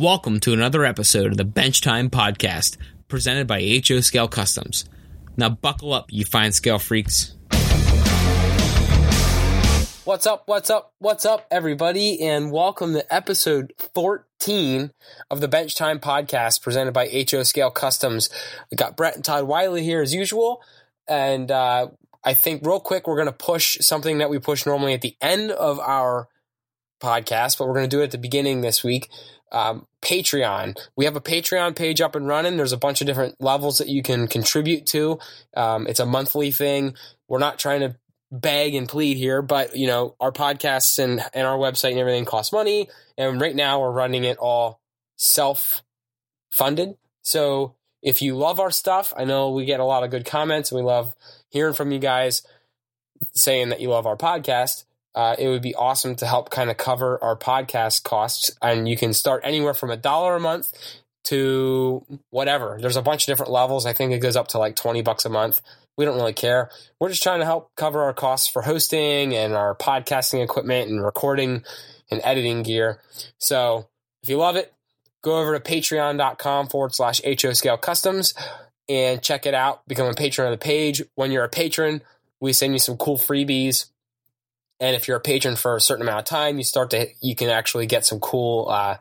Welcome to another episode of the Bench Time Podcast, presented by HO Scale Customs. Now, buckle up, you fine scale freaks. What's up, what's up, what's up, everybody, and welcome to episode 14 of the Bench Time Podcast, presented by HO Scale Customs. We got Brett and Todd Wiley here as usual, and uh, I think real quick we're going to push something that we push normally at the end of our podcast, but we're going to do it at the beginning this week. Um, Patreon. We have a Patreon page up and running. There's a bunch of different levels that you can contribute to. Um, it's a monthly thing. We're not trying to beg and plead here, but you know, our podcasts and, and our website and everything costs money. And right now we're running it all self funded. So if you love our stuff, I know we get a lot of good comments and we love hearing from you guys saying that you love our podcast uh, it would be awesome to help kind of cover our podcast costs. And you can start anywhere from a dollar a month to whatever. There's a bunch of different levels. I think it goes up to like 20 bucks a month. We don't really care. We're just trying to help cover our costs for hosting and our podcasting equipment and recording and editing gear. So if you love it, go over to patreon.com forward slash HO Scale Customs and check it out. Become a patron of the page. When you're a patron, we send you some cool freebies and if you're a patron for a certain amount of time, you start to you can actually get some cool uh,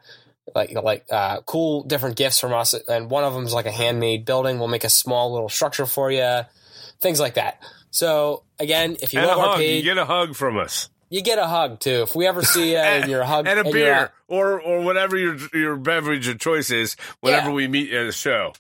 like like uh, cool different gifts from us. And one of them is like a handmade building. We'll make a small little structure for you, things like that. So again, if you and love a our hug, page, you get a hug from us. You get a hug too. If we ever see you and you're a hug and a and beer or or whatever your your beverage of choice is whenever Yeah. we meet at a show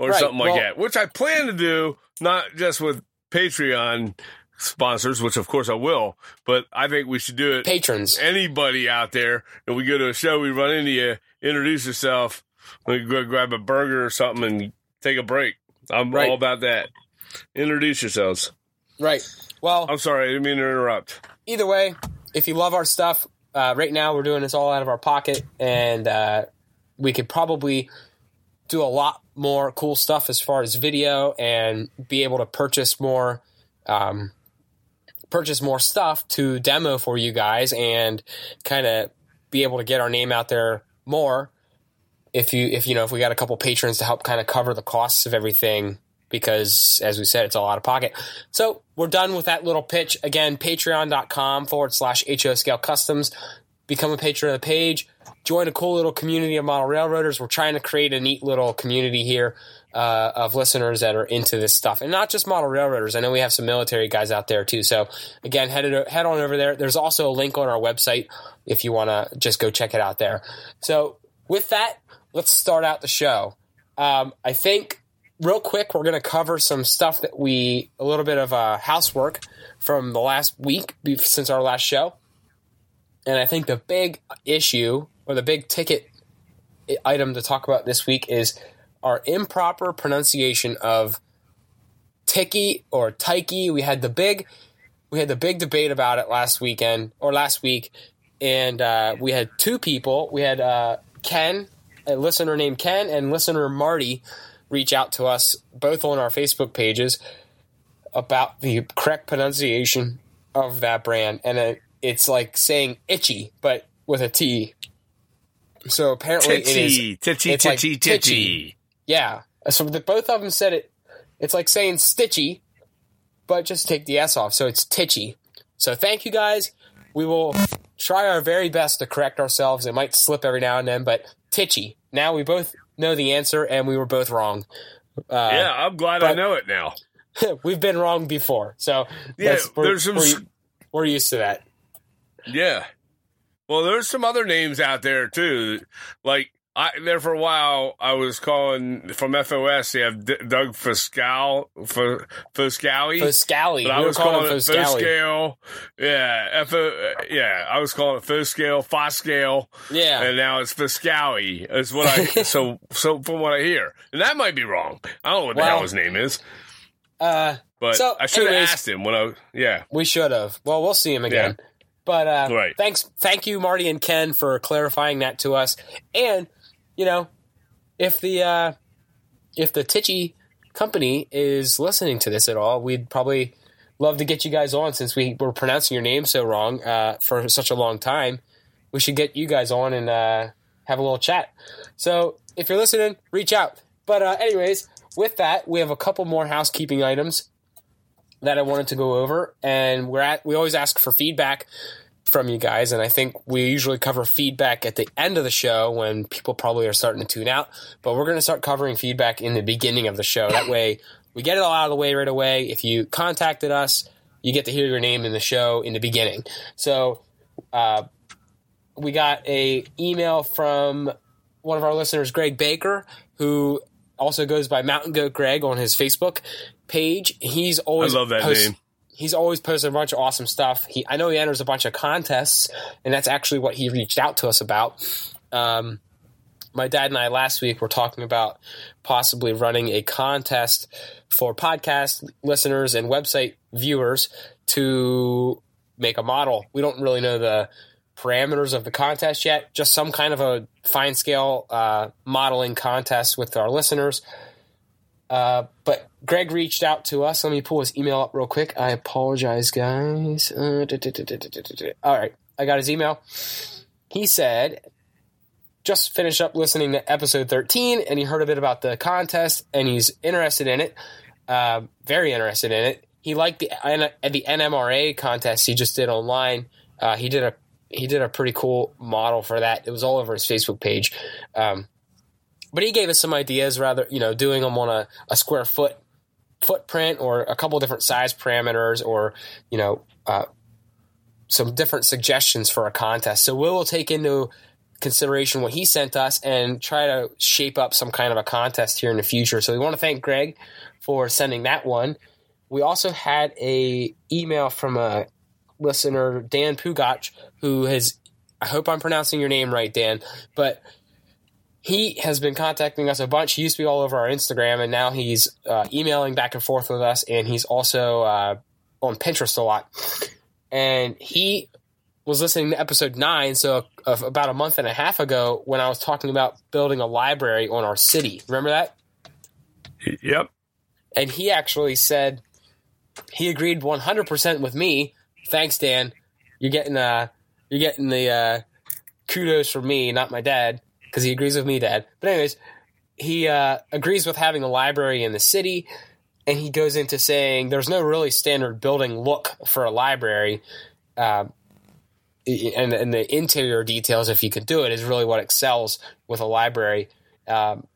or Right, something like well- that. Which I plan to do not just with Patreon sponsors, which of course I will, but I think we should do it. patrons. Anybody out there, and we go to a show, we run into you, introduce yourself, we go grab a burger or something and take a break. I'm Right. all about that. Introduce yourselves. Right. Well, I'm sorry, I didn't mean to interrupt. either way, if you love our stuff, uh, right now we're doing this all out of our pocket, and uh, we could probably do a lot more cool stuff as far as video and be able to purchase more, um, purchase more stuff to demo for you guys and kind of be able to get our name out there more. If you if you know if we got a couple patrons to help kind of cover the costs of everything because as we said it's all out of pocket. So we're done with that little pitch. Again, patreon.com forward slash HO Scale Customs. Become a patron of the page. Join a cool little community of model railroaders. We're trying to create a neat little community here uh, of listeners that are into this stuff. And not just model railroaders. I know we have some military guys out there too. So again, head, head on over there. There's also a link on our website if you want to just go check it out there. So with that, let's start out the show. Um, I think real quick, we're going to cover some stuff that we, a little bit of uh, housework from the last week since our last show. And I think the big issue or the big ticket item to talk about this week is our improper pronunciation of Tiki or Taiki. We had the big, we had the big debate about it last weekend or last week, and uh, we had two people. We had uh, Ken, a listener named Ken, and listener Marty reach out to us both on our Facebook pages about the correct pronunciation of that brand, and it, it's like saying itchy, but with a T. So apparently it is. Titchy, titchy, like titchy, titchy. Yeah. So the, both of them said it. It's like saying stitchy, but just take the S off. So it's titchy. So thank you guys. We will try our very best to correct ourselves. It might slip every now and then, but titchy. Now we both know the answer, and we were both wrong. Uh, Yeah, I'm glad I know it now. we've been wrong before, so Yeah, there's some we're, we're used to that. Yeah. Well, there's some other names out there too. Like I there for a while, I was calling from FOS. They have D- Doug Foscal, F- Foscali. Foscali. But I was calling calling it Foscali. Yeah, F- yeah, I was calling it Foscale, Foscale, Yeah. and now it's Foscali. Is what I so so from what I hear, and that might be wrong. I don't know what the hell his name is, Uh, but So, I should have asked him when I. Yeah, We should have. Well, we'll see him again. But uh, Right. thanks, thank you, Marty and Ken, for clarifying that to us. And you know, if the uh, if the Tichy company is listening to this at all, we'd probably love to get you guys on since we were pronouncing your name so wrong uh, for such a long time. We should get you guys on and uh, have a little chat. So if you're listening, reach out. But uh, anyways, with that, we have a couple more housekeeping items that I wanted to go over, and we're at. We always ask for feedback from you guys, and I think we usually cover feedback at the end of the show when people probably are starting to tune out. But we're going to start covering feedback in the beginning of the show. That way, we get it all out of the way right away. If you contacted us, you get to hear your name in the show in the beginning. So, uh, we got a email from one of our listeners, Greg Baker, who also goes by Mountain Goat Greg on his Facebook page. He's always I love that post- name. He's always posted a bunch of awesome stuff. He, I know he enters a bunch of contests, and that's actually what he reached out to us about. Um, my dad and I last week were talking about possibly running a contest for podcast listeners and website viewers to make a model. We don't really know the parameters of the contest yet, just some kind of a fine scale uh, modeling contest with our listeners. Uh, but Greg reached out to us. Let me pull his email up real quick. I apologize, guys. Uh, da, da, da. All right, I got his email. He said, just finished up listening to episode 13, and he heard a bit about the contest, and he's interested in it. Uh, very interested in it. He liked the the NMRA contest he just did online. Uh, he did a he did a pretty cool model for that. It was all over his Facebook page. Um, but he gave us some ideas rather you know doing them on a, a square foot footprint or a couple different size parameters or you know uh, some different suggestions for a contest. So we will take into consideration what he sent us and try to shape up some kind of a contest here in the future. So we want to thank greg for sending that one. We also had a email from a listener dan pugach who has i hope i'm pronouncing your name right dan but he has been contacting us a bunch. He used to be all over our Instagram, and now he's uh, emailing back and forth with us, and he's also uh, on Pinterest a lot. And he was listening to episode nine, so of about a month and a half ago, when I was talking about building a library on our city. Remember that? Yep. And he actually said he agreed 100% with me. Thanks, Dan. You're getting uh, you're getting the uh, kudos from me, not my dad because he agrees with me, Dad. But anyways, he uh, agrees with having a library in the city, and he goes into saying there's no really standard building look for a library, uh, and, and the interior details, if you could do it, is really what excels with a library. Um,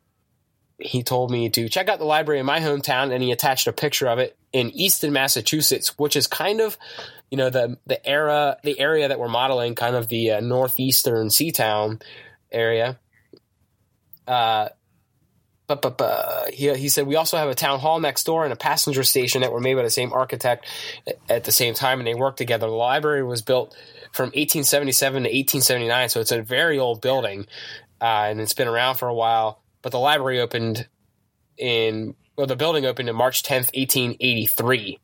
he told me to check out the library in my hometown, and he attached a picture of it in Easton, Massachusetts, which is kind of, you know, the the era, the area that we're modeling, kind of the uh, northeastern sea town area. Uh, but, but, but he, he said we also have a town hall next door and a passenger station that were made by the same architect at the same time, and they work together. The library was built from 1877 to 1879, so it's a very old building, uh, and it's been around for a while. But the library opened in well, the building opened in March 10th, 1883.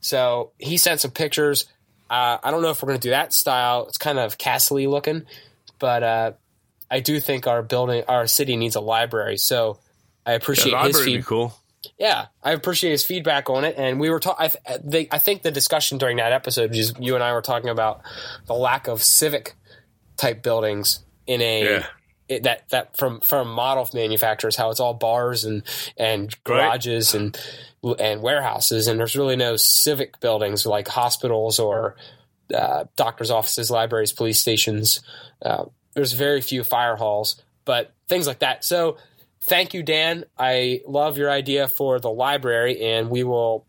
So he sent some pictures. Uh, I don't know if we're going to do that style. It's kind of castle looking, but uh, I do think our building, our city needs a library. So I appreciate Yeah, his feedback. cool. Yeah, I appreciate his feedback on it. And we were talking. I, I think the discussion during that episode, is you and I were talking about the lack of civic type buildings in a Yeah. it, that that from from model manufacturers, how it's all bars and and garages and and warehouses, and there's really no civic buildings like hospitals or uh, doctors' offices, libraries, police stations. Uh, there's very few fire halls, but things like that. So, thank you, Dan. I love your idea for the library, and we will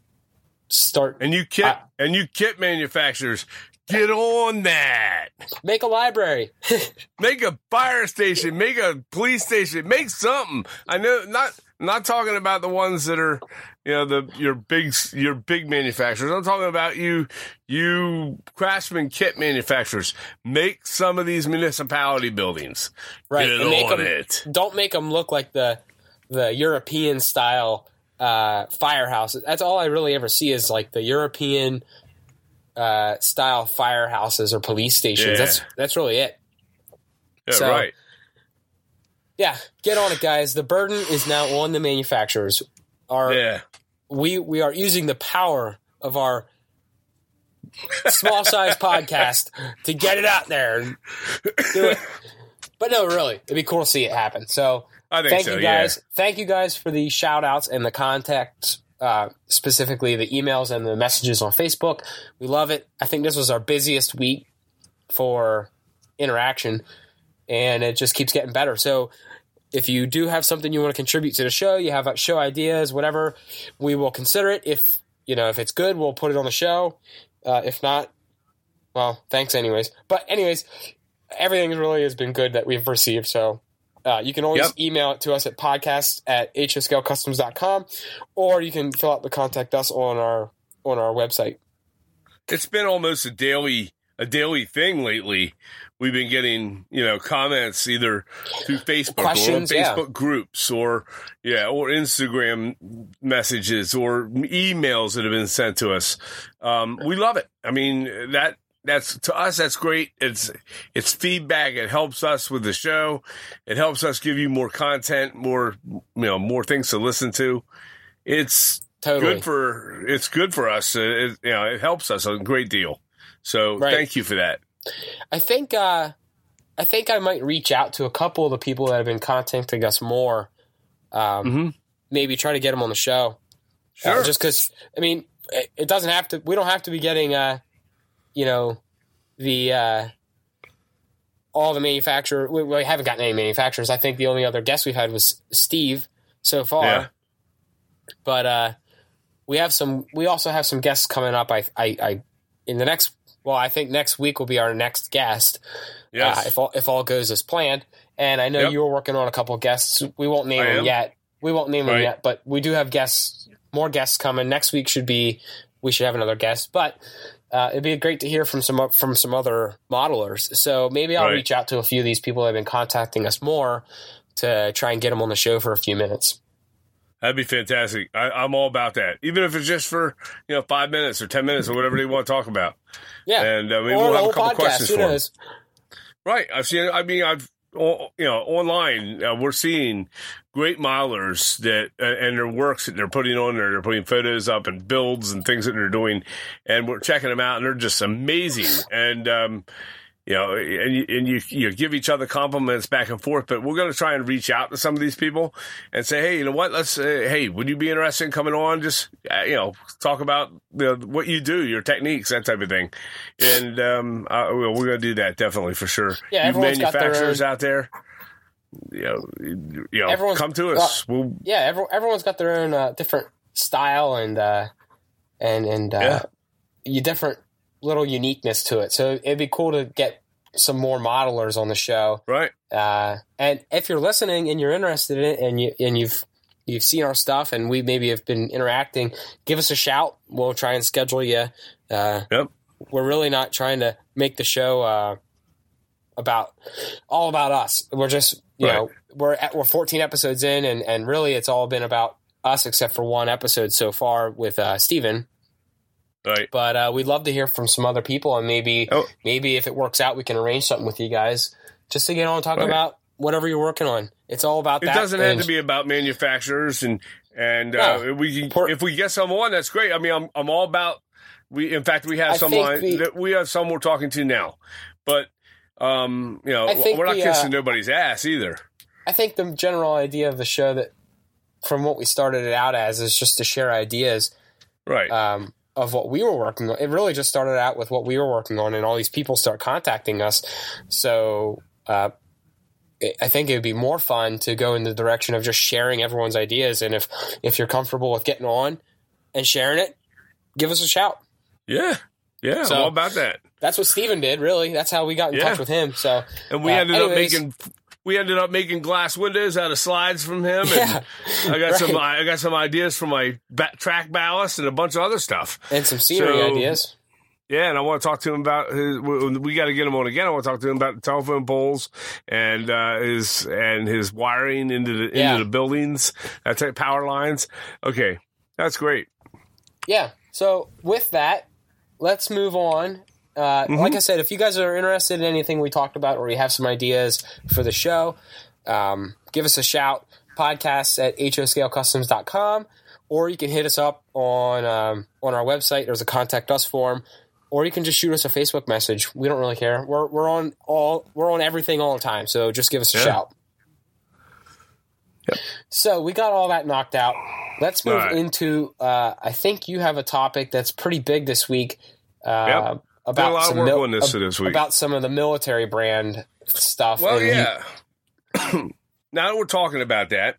start And you kit I- and you kit manufacturers, get on that. make a library. Make a fire station, make a police station, make something. I know not not talking about the ones that are you know the your big your big manufacturers. I'm talking about you you craftsman kit manufacturers. Make some of these municipality buildings. Right, Get and on 'em- it. don't make them look like the the European style uh, firehouses. That's all I really ever see is like the European uh, style firehouses or police stations. Yeah. That's that's really it. Yeah, So- right. Yeah, get on it, guys. The burden is now on the manufacturers. Our Yeah. we we are using the power of our small size podcast to get it out there do it. but no, really, it'd be cool to see it happen. So I think thank so. you guys. Thank you guys for the shout outs and the contact, uh, specifically the emails and the messages on Facebook. We love it. I think this was our busiest week for interaction, and it just keeps getting better. So if you do have something you want to contribute to the show, you have show ideas, whatever, we will consider it. If you know if it's good, we'll put it on the show. Uh, if not, well, thanks anyways. But anyways, everything really has been good that we've received. So uh, you can always Yep. email it to us at podcast at hoscalecustoms.com or you can fill out the contact us on our on our website. it's been almost a daily a daily thing lately. We've been getting you know comments either through Facebook Questions, or on yeah. Facebook groups or yeah or Instagram messages or emails that have been sent to us. Um, we love it. I mean that that's to us that's great. It's it's feedback. It helps us with the show. It helps us give you more content, more you know more things to listen to. It's Totally. good for it's good for us. Uh, It, you know, it helps us a great deal. So Right. thank you for that. I think uh, I think I might reach out to a couple of the people that have been contacting us more. Um, Mhm. Maybe try to get them on the show. Uh, Sure. just because, I mean, it, it doesn't have to. We don't have to be getting, uh, you know, the uh, all the manufacturer. We, we haven't gotten any manufacturers. I think the only other guest we've had was Steve so far. Yeah. But uh, we have some. We also have some guests coming up. I, I, I, in the next. Well, I think next week will be our next guest. yes. Uh, if all if all goes as planned. And I know Yep. you were working on a couple of guests. We won't name I them am. yet. We won't name them yet, but we do have guests. More guests coming next week. Should be we should have another guest, but uh, it'd be great to hear from some from some other modelers. So maybe I'll Right. reach out to a few of these people that have been contacting us more to try and get them on the show for a few minutes. That'd be fantastic. I, I'm all about that. Even if it's just for you know five minutes or ten minutes or whatever they want to talk about. Yeah, And uh, maybe or we'll have a couple podcast. questions for 'em. knows? Right. I've seen. I mean, I've you know online. Uh, we're seeing great modelers that uh, and their works that they're putting on there. They're putting photos up and builds and things that they're doing, and we're checking them out, and they're just amazing. And um, you know, and you, and you you give each other compliments back and forth. But we're going to try and reach out to some of these people and say, hey, you know what? Let's uh, hey, would you be interested in coming on? Just uh, you know, talk about the, what you do, your techniques, that type of thing. And um, uh, we're going to do that definitely for sure. Yeah, you everyone's got their manufacturers own- out there. You know, you know, Everyone's- come to us. we'll yeah, every, everyone's got their own uh, different style and uh, and and uh, Yeah. you different little uniqueness to it. So it'd be cool to get some more modelers on the show. right. Uh, and if you're listening and you're interested in it, and you and you've you've seen our stuff, and we maybe have been interacting, give us a shout. We'll try and schedule you. Uh, Yep. We're really not trying to make the show uh, about all about us. We're just you Right. know we're at, we're 14 episodes in, and and really it's all been about us except for one episode so far with uh, Steven. Right. But uh, we'd love to hear from some other people, and maybe Oh. maybe if it works out, we can arrange something with you guys just to get on and talk about whatever you're working on. It's all about It that. doesn't have to be about manufacturers and and uh, we can, if we get someone that's great. I mean, I'm I'm all about we. In fact, we have I someone that we have some we're talking to now, but um, you know, we're not the, kissing uh, nobody's ass either. I think the general idea of the show that, from what we started it out as, is just to share ideas Right. um, of what we were working on. It really just started out with what we were working on, and all these people start contacting us. So uh, it, I think it would be more fun to go in the direction of just sharing everyone's ideas. And if if you're comfortable with getting on and sharing it, give us a shout. yeah. Yeah. So- all about that. That's what Steven did, really. That's how we got in Yeah. touch with him. So And we Uh, ended anyways. up making we ended up making glass windows out of slides from him. And Yeah, I got some. I got some ideas for my ba- track ballast and a bunch of other stuff. and some scenery So- ideas. Yeah, and I want to talk to him about his. We, we got to get him on again. I want to talk to him about the telephone poles and uh, his and his wiring into the Yeah. into the buildings. That type power lines. Okay, that's great. Yeah. So with that, let's move on. Uh, Mm-hmm. Like I said, if you guys are interested in anything we talked about or you have some ideas for the show, um, give us a shout. Podcasts at hoscalecustoms.com or you can hit us up on um, on our website. There's a contact us form. or you can just shoot us a Facebook message. We don't really care. We're we're on all we're on everything all the time. So just give us a Yeah. shout. Yep. So we got all that knocked out. Let's move right. into. Uh, I think you have a topic that's pretty big this week. Uh, Yep. About a lot of some mil- on this ab- this week. about some of the military brand stuff. Well, and you- yeah. now that we're talking about that,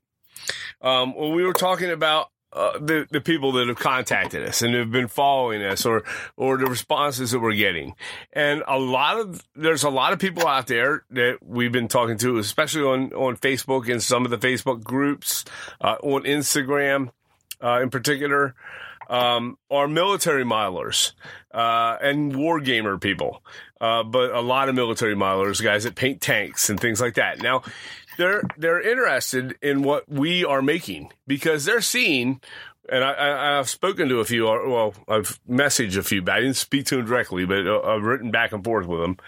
um, well, we were talking about uh, the the people that have contacted us and have been following us, or or the responses that we're getting, and a lot of there's a lot of people out there that we've been talking to, especially on on Facebook and some of the Facebook groups, uh, on Instagram, uh, in particular. Um, are military milers uh, and war gamer people, uh, but a lot of military milers, guys that paint tanks and things like that. Now, they're they're interested in what we are making because they're seeing. And I, I've spoken to a few. uh, Well, I've messaged a few, but I didn't speak to them directly. But uh, I've written back and forth with them,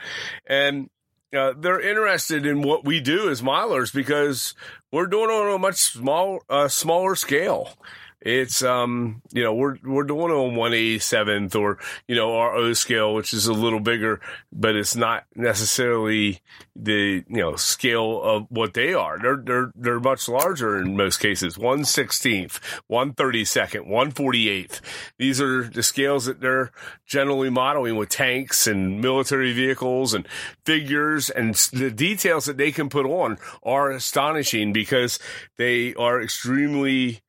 and uh, they're interested in what we do as milers because we're doing it on a much small, uh, smaller scale. It's um, you know, we're we're doing on one eighty seventh or you know our O scale, which is a little bigger, but it's not necessarily the you know scale of what they are. They're they're they're much larger in most cases. One sixteenth, one thirty second, one forty eighth. These are the scales that they're generally modeling with tanks and military vehicles and figures, and the details that they can put on are astonishing because they are extremely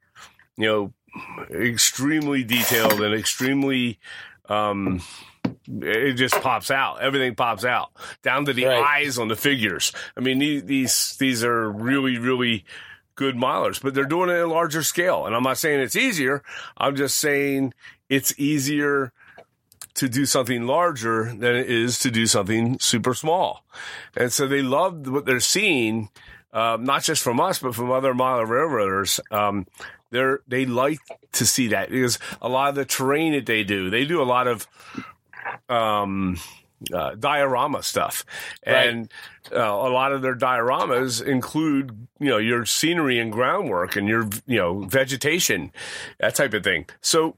you know, extremely detailed and extremely, um, it just pops out. Everything pops out down to the Right. eyes on the figures. I mean, these, these, are really, really good milers, but they're doing it at a larger scale. And I'm not saying it's easier. I'm just saying it's easier to do something larger than it is to do something super small. And so they love what they're seeing, um, not just from us, but from other mile railroaders. Um, they're, they like to see that because a lot of the terrain that they do, they do a lot of, um, uh, diorama stuff. And uh, a lot of their dioramas include, you know, your scenery and groundwork and your, you know, vegetation, that type of thing. So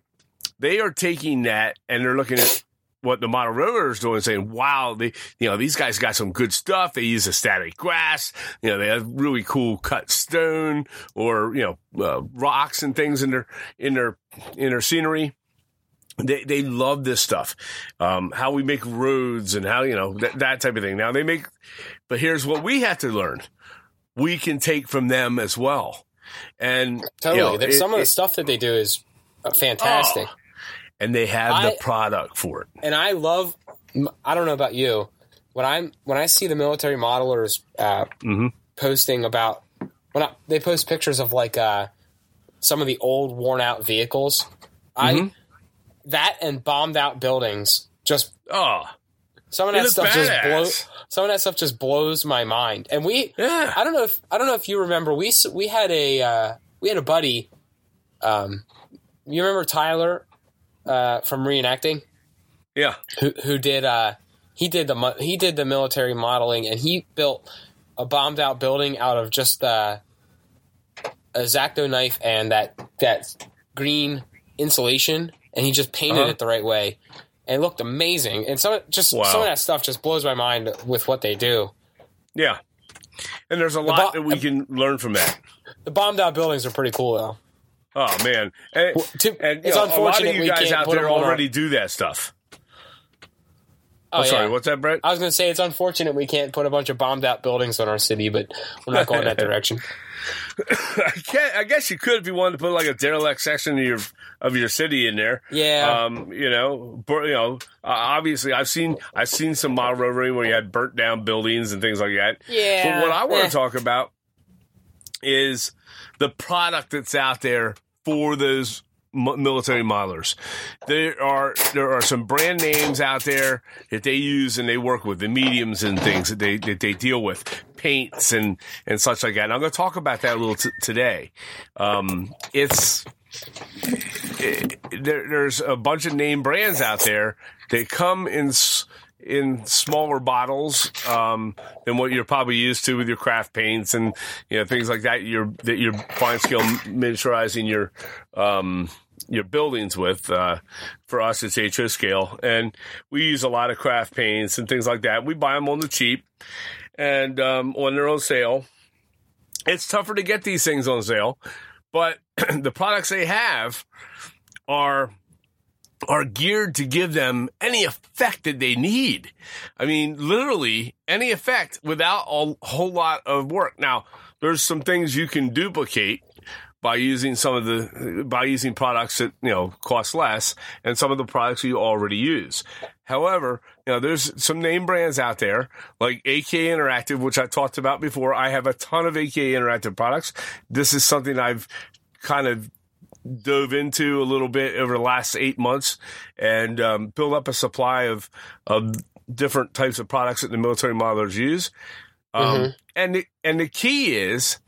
they are taking that and they're looking at what the model railroader is doing saying, wow, they, you know, these guys got some good stuff. They use a static grass. You know, they have really cool cut stone or, you know, uh, rocks and things in their, in their, in their scenery. They, they love this stuff. Um, how we make roads and how, you know, that, that type of thing. Now they make, but here's what we have to learn. We can take from them as well. And you totally. know, it- some of the it- stuff that they do is uh, fantastic. And they have I- the product for it. and I love. I don't know about you. When I'm when I see the military modelers uh, Mhm. posting about when I, they post pictures of like uh, some of the old worn out vehicles, Mm-hmm. I that and bombed out buildings just Oh, some of that stuff just badass. blows some of that stuff just blows my mind. And we yeah. I don't know if I don't know if you remember we we had a uh, we had a buddy. Um, you remember Tyler uh, from reenacting? Yeah. who who did uh he did the he did the military modeling and he built a bombed out building out of just uh, a X-Acto knife and that that green insulation and he just painted Uh-huh. it the right way and it looked amazing and some just Wow. some of that stuff just blows my mind with what they do. Yeah. And there's a lot bo- that we can learn from that. The bombed out buildings are pretty cool though. Oh man. And, Well, to- and it's know, a lot of you guys out there on our- already do that stuff. Oh, I'm sorry, yeah. what's that, Brett? I was going to say it's unfortunate we can't put a bunch of bombed out buildings on our city, but we're not going that direction. I can't I guess you could if you wanted to put like a derelict section of your of your city in there. Yeah. Um, you know, bur- you know, uh, obviously I've seen I've seen some model railroading where you had burnt down buildings and things like that. Yeah, But what I want eh. to talk about is the product that's out there for those military modelers. There are there are some brand names out there that they use and they work with the mediums and things that they that they deal with paints and and such like that. And I'm going to talk about that a little t- today. Um, it's it, there, there's a bunch of name brands out there that come in s- in smaller bottles um, than what you're probably used to with your craft paints and you know things like that. You're that you're fine scale miniaturizing your um, your buildings with. Uh, for us, it's HO scale, and we use a lot of craft paints and things like that. We buy them on the cheap, and um, when they're on sale, it's tougher to get these things on sale. But the products they have are are geared to give them any effect that they need. I mean, literally any effect without a whole lot of work. Now, there's some things you can duplicate by using some of the by using products that you know cost less and some of the products you already use. However, you know there's some name brands out there like AK Interactive, which I talked about before. I have a ton of AK Interactive products. This is something I've kind of dove into a little bit over the last eight months and um, build up a supply of of different types of products that the military modelers use. Um, Mhm. And the, and the key is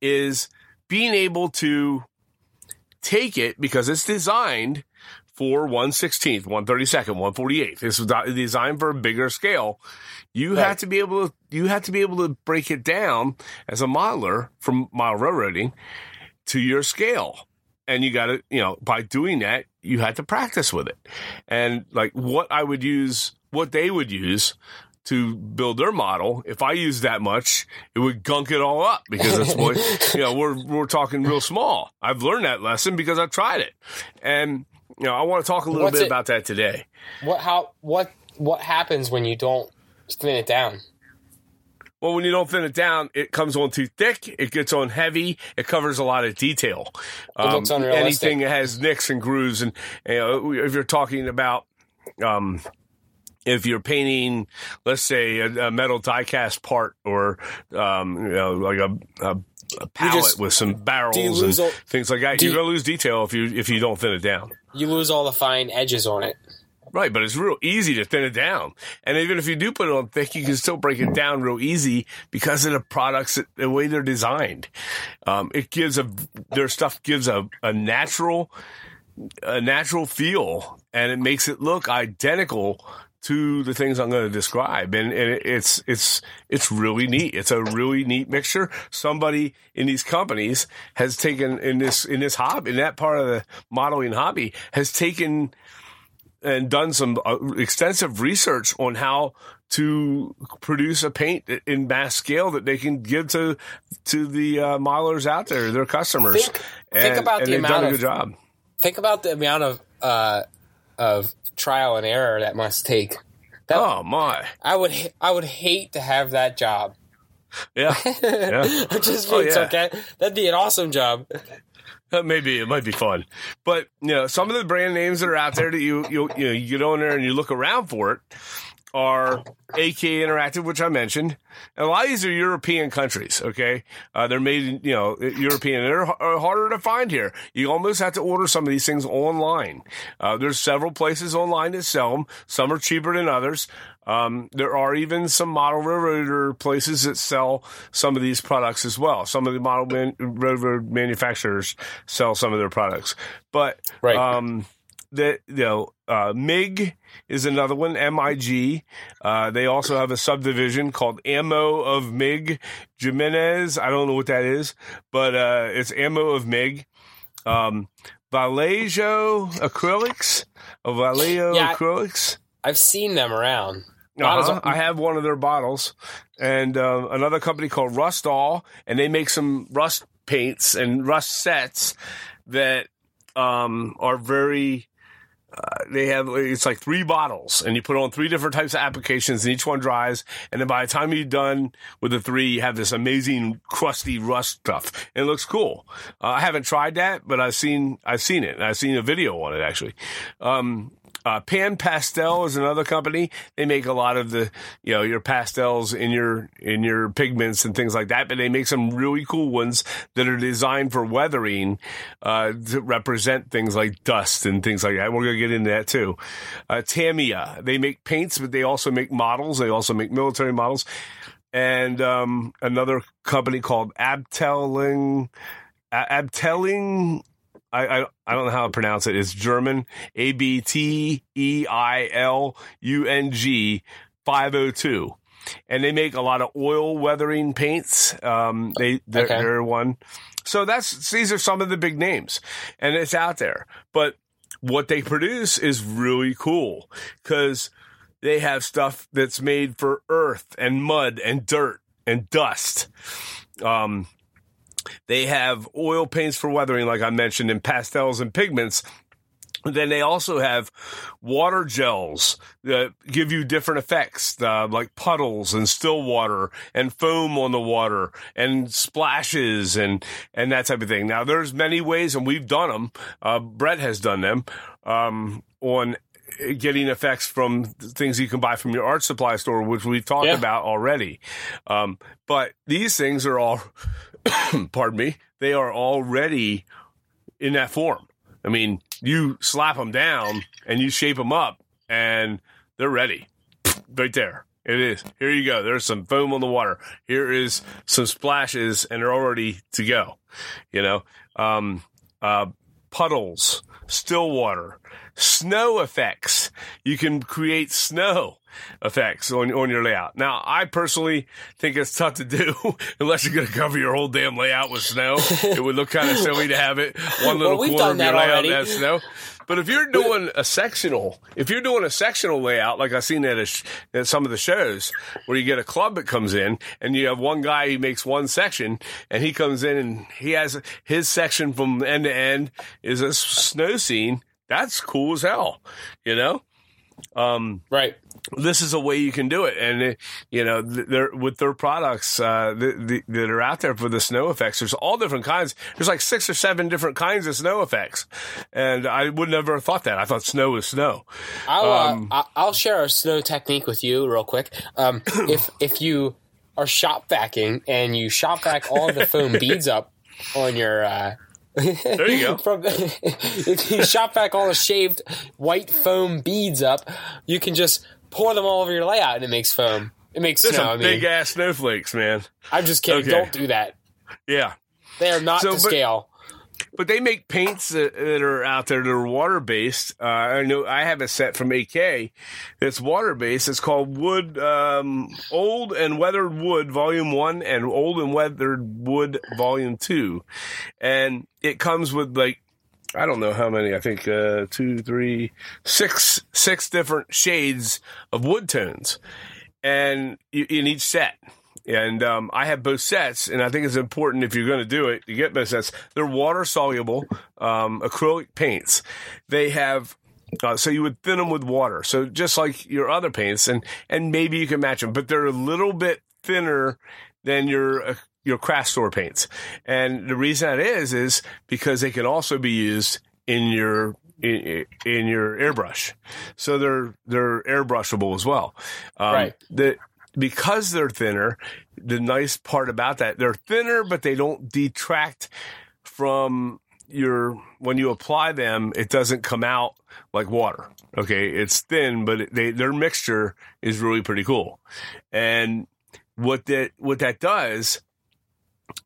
is being able to take it because it's designed for 116th, 132nd, 148th. This designed for a bigger scale. You Right. have to be able to you have to be able to break it down as a modeler from model railroading to your scale. And you got to, you know, by doing that, you had to practice with it. And like what I would use, what they would use to build their model, if I used that much, it would gunk it all up because that's what, you know, we're, we're talking real small. I've learned that lesson because I've tried it. And, you know, I want to talk a little What's bit it- about that today. What how what what happens when you don't thin it down? Well, when you don't thin it down, it comes on too thick. It gets on heavy. It covers a lot of detail. Um, It looks unrealistic. anything that has nicks and grooves, and you know, if you're talking about, um, if you're painting, let's say a, a metal die-cast part, or um, you know, like a, a, a pallet just- with some barrels and all- things like that, you're you- gonna lose detail if you if you don't thin it down. You lose all the fine edges on it. Right, but it's real easy to thin it down. And even if you do put it on thick, you can still break it down real easy because of the products, the way they're designed. Um, it gives a, their stuff gives a, a natural, a natural feel and it makes it look identical to the things I'm going to describe. And, and it's, it's, it's really neat. It's a really neat mixture. Somebody in these companies has taken in this, in this hobby, in that part of the modeling hobby has taken, and done some uh, extensive research on how to produce a paint in mass scale that they can give to to the uh, modelers out there, their customers. Think- think about and the amount done a of- good job. Think about the amount of uh, of trial and error that must take. That, Oh my, I would I would hate to have that job. yeah, yeah. I'm just Oh, yeah. sarcastic. That'd be an awesome job. Maybe it might be fun, but you know, some of the brand names that are out there that you you you, know, you get on there and you look around for it are AK Interactive, which I mentioned. And a lot of these are European countries. Okay, uh, they're made in, you know European. They're h- are harder to find here. You almost have to order some of these things online. Uh, there's several places online that sell them. Some are cheaper than others. Um, there are even some model railroader places that sell some of these products as well. Some of the model man- railroad manufacturers sell some of their products, but Right. um, that you know, uh, MIG is another one. MIG. Uh, they also have a subdivision called Ammo of MIG Jimenez. I don't know what that is, but uh, it's Ammo of MIG. Um, Vallejo Acrylics. Uh, Vallejo Yeah, Acrylics. I've seen them around. Uh-huh. I have one of their bottles, and uh, another company called Rustall, and they make some rust paints and rust sets that um, are very. They have it's like three bottles, and you put on three different types of applications, and each one dries, and then by the time you're done with the three, you have this amazing crusty rust stuff, and it looks cool. Uh, I haven't tried that, but I've seen I've seen it, I've seen a video on it actually. Um, uh, Pan Pastel is another company. They make a lot of the, you know, your pastels in your in your pigments and things like that. But they make some really cool ones that are designed for weathering uh, to represent things like dust and things like that. We're gonna get into that too. Uh, Tamiya, they make paints, but they also make models. They also make military models. And um, another company called Abteling, Abteling I, I I don't know how to pronounce it. It's German. A B T E I L U N G five oh two. and they make a lot of oil weathering paints. Um, they they're, Okay. they're one. So that's these are some of the big names, and it's out there. But what they produce is really cool because they have stuff that's made for earth and mud and dirt and dust. Um, they have oil paints for weathering, like I mentioned, and pastels and pigments. Then they also have water gels that give you different effects, uh, like puddles and still water and foam on the water and splashes and, and that type of thing. Now there's many ways and we've done them. Uh, Brett has done them, um, on getting effects from things you can buy from your art supply store, which we've talked Yeah. about already. Um, but these things are all, pardon me, they are already in that form. I mean, you slap them down and you shape them up and they're ready. Right there. It is. Here you go. There's some foam on the water. Here is some splashes and they're all ready to go. You know, um, uh, puddles, still water, snow effects. You can create snow effects on, on your layout. Now, I personally think it's tough to do unless you're going to cover your whole damn layout with snow. it would look kind of silly to have it one little we've corner of your layout already. that snow. But if you're doing a sectional, if you're doing a sectional layout, like I've seen at, a sh- at some of the shows where you get a club that comes in and you have one guy who makes one section and he comes in and he has his section from end to end is a snow scene. That's cool as hell, you know? Um, Right. this is a way you can do it. And, uh, you know, th- with their products uh, th- th- that are out there for the snow effects, there's all different kinds. There's like six or seven different kinds of snow effects. And I would never have thought that. I thought snow was snow. I'll Um, uh, I'll share a snow technique with you real quick. Um, if if you are shop vacuuming and you shop vac all the foam beads up on your. Uh, There you go. From if you shop back all the shaved white foam beads up, you can just pour them all over your layout and it makes foam. It makes There's snow. some I mean, big ass snowflakes, man. I'm just kidding. Okay. Don't do that. Yeah. They are not So, to but- scale. But they make paints that, are out there that are water based. Uh, I know I have a set from AK that's water based. It's called Wood, um, Old and Weathered Wood Volume 1 and Old and Weathered Wood Volume 2. And it comes with like, I don't know how many, I think, uh, two, three, six, six different shades of wood tones and in each set. And um, I have both sets, and I think it's important if you're going to do it, you get both sets. They're water soluble um, acrylic paints. They have uh, so you would thin them with water, so just like your other paints, and and maybe you can match them, but they're a little bit thinner than your uh, your craft store paints. And the reason that is is because they can also be used in your in, in your airbrush, so they're they're airbrushable as well. Um, Right. The because they're thinner, the nice part about that they're thinner, but they don't detract from your when you apply them. It doesn't come out like water. Okay, it's thin, but they their mixture is really pretty cool. And what that what that does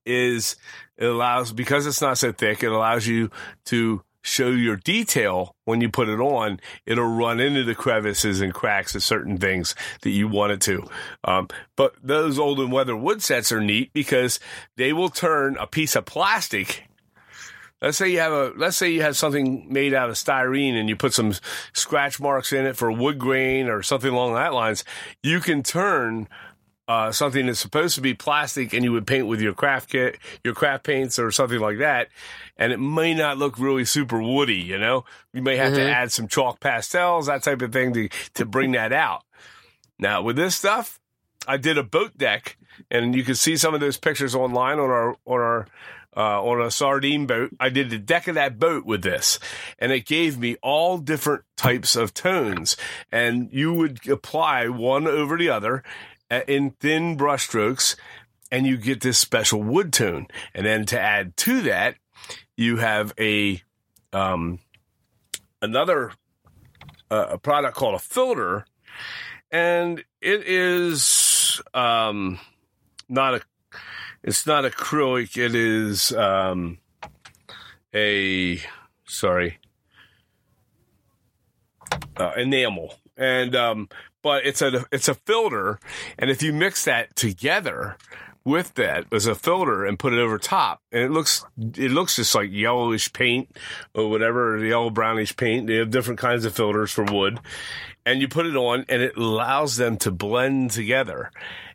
is it allows because it's not so thick, it allows you to show your detail when you put it on. It'll run into the crevices and cracks of certain things that you want it to. Um, but those old and weather wood sets are neat because they will turn a piece of plastic. Let's say you have a let's say you have something made out of styrene and you put some scratch marks in it for wood grain or something along that lines. You can turn uh, something that's supposed to be plastic and you would paint with your craft kit, your craft paints or something like that. And it may not look really super woody, you know, you may have to Mhm. add some chalk pastels, that type of thing to, to bring that out. Now with this stuff, I did a boat deck and you can see some of those pictures online on our, on our, uh, on a sardine boat. I did the deck of that boat with this and it gave me all different types of tones and you would apply one over the other in thin brushstrokes, and you get this special wood tone. And then to add to that, you have a, um, another, uh, a product called a filter and it is, um, not a, it's not acrylic. It is, um, a, sorry, uh, enamel. And, um, but it's a it's a filter, and if you mix that together with that as a filter and put it over top, and it looks it looks just like yellowish paint or whatever yellow brownish paint. They have different kinds of filters for wood, and you put it on, and it allows them to blend together.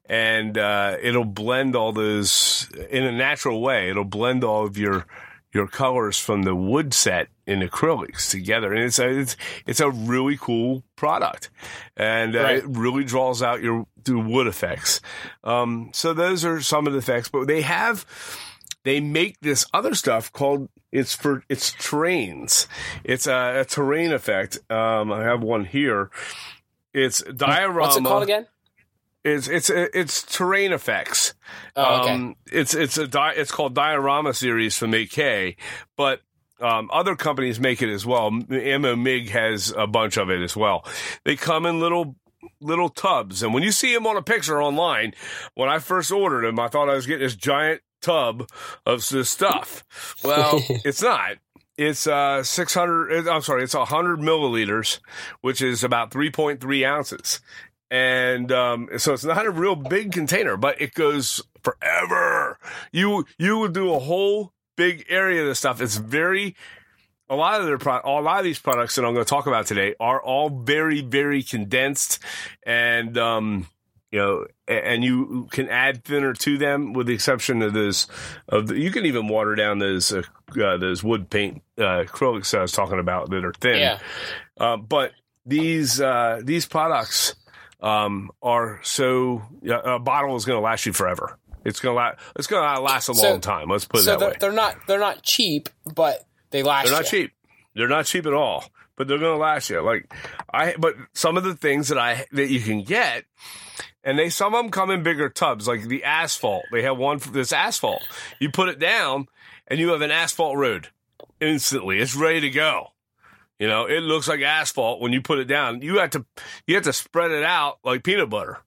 And uh, it'll blend all those in a natural way. It'll blend all of your your colors from the wood set in acrylics together, and it's a it's, it's a really cool product, and uh, Right. it really draws out your the wood effects. Um, so those are some of the effects, but they have they make this other stuff called it's for it's terrains. It's a, a terrain effect. Um, I have one here. It's diorama. What's it called again? It's it's it's terrain effects. Oh, okay. Um, it's it's a di- it's called Diorama series from AK, but um, other companies make it as well. Ammo Mig has a bunch of it as well. They come in little little tubs, and when you see them on a picture online, when I first ordered them, I thought I was getting this giant tub of this stuff. Well, it's not. It's uh 600 I'm sorry, it's 100 milliliters, which is about 3.3 ounces. And um so it's not a real big container, but it goes forever. You you would do a whole big area of this stuff. It's very a lot of their pro- a lot of these products that I'm going to talk about today are all very very condensed and um you know and you can add thinner to them with the exception of those of the, you can even water down those uh, uh, those wood paint uh, acrylics I was talking about that are thin yeah. uh, but these uh, these products um, are so a bottle is going to last you forever. It's going to last. It's going to last a So- long time. Let's put it So that they're, way. they're not they're not cheap, but they last. They're not you. cheap. They're not cheap at all, but they're going to last you. Like I, but some of the things that I that you can get, and they some of them come in bigger tubs, like the asphalt. They have one for this asphalt. You put it down, and you have an asphalt road instantly. It's ready to go. You know, it looks like asphalt when you put it down. You have to you have to spread it out like peanut butter.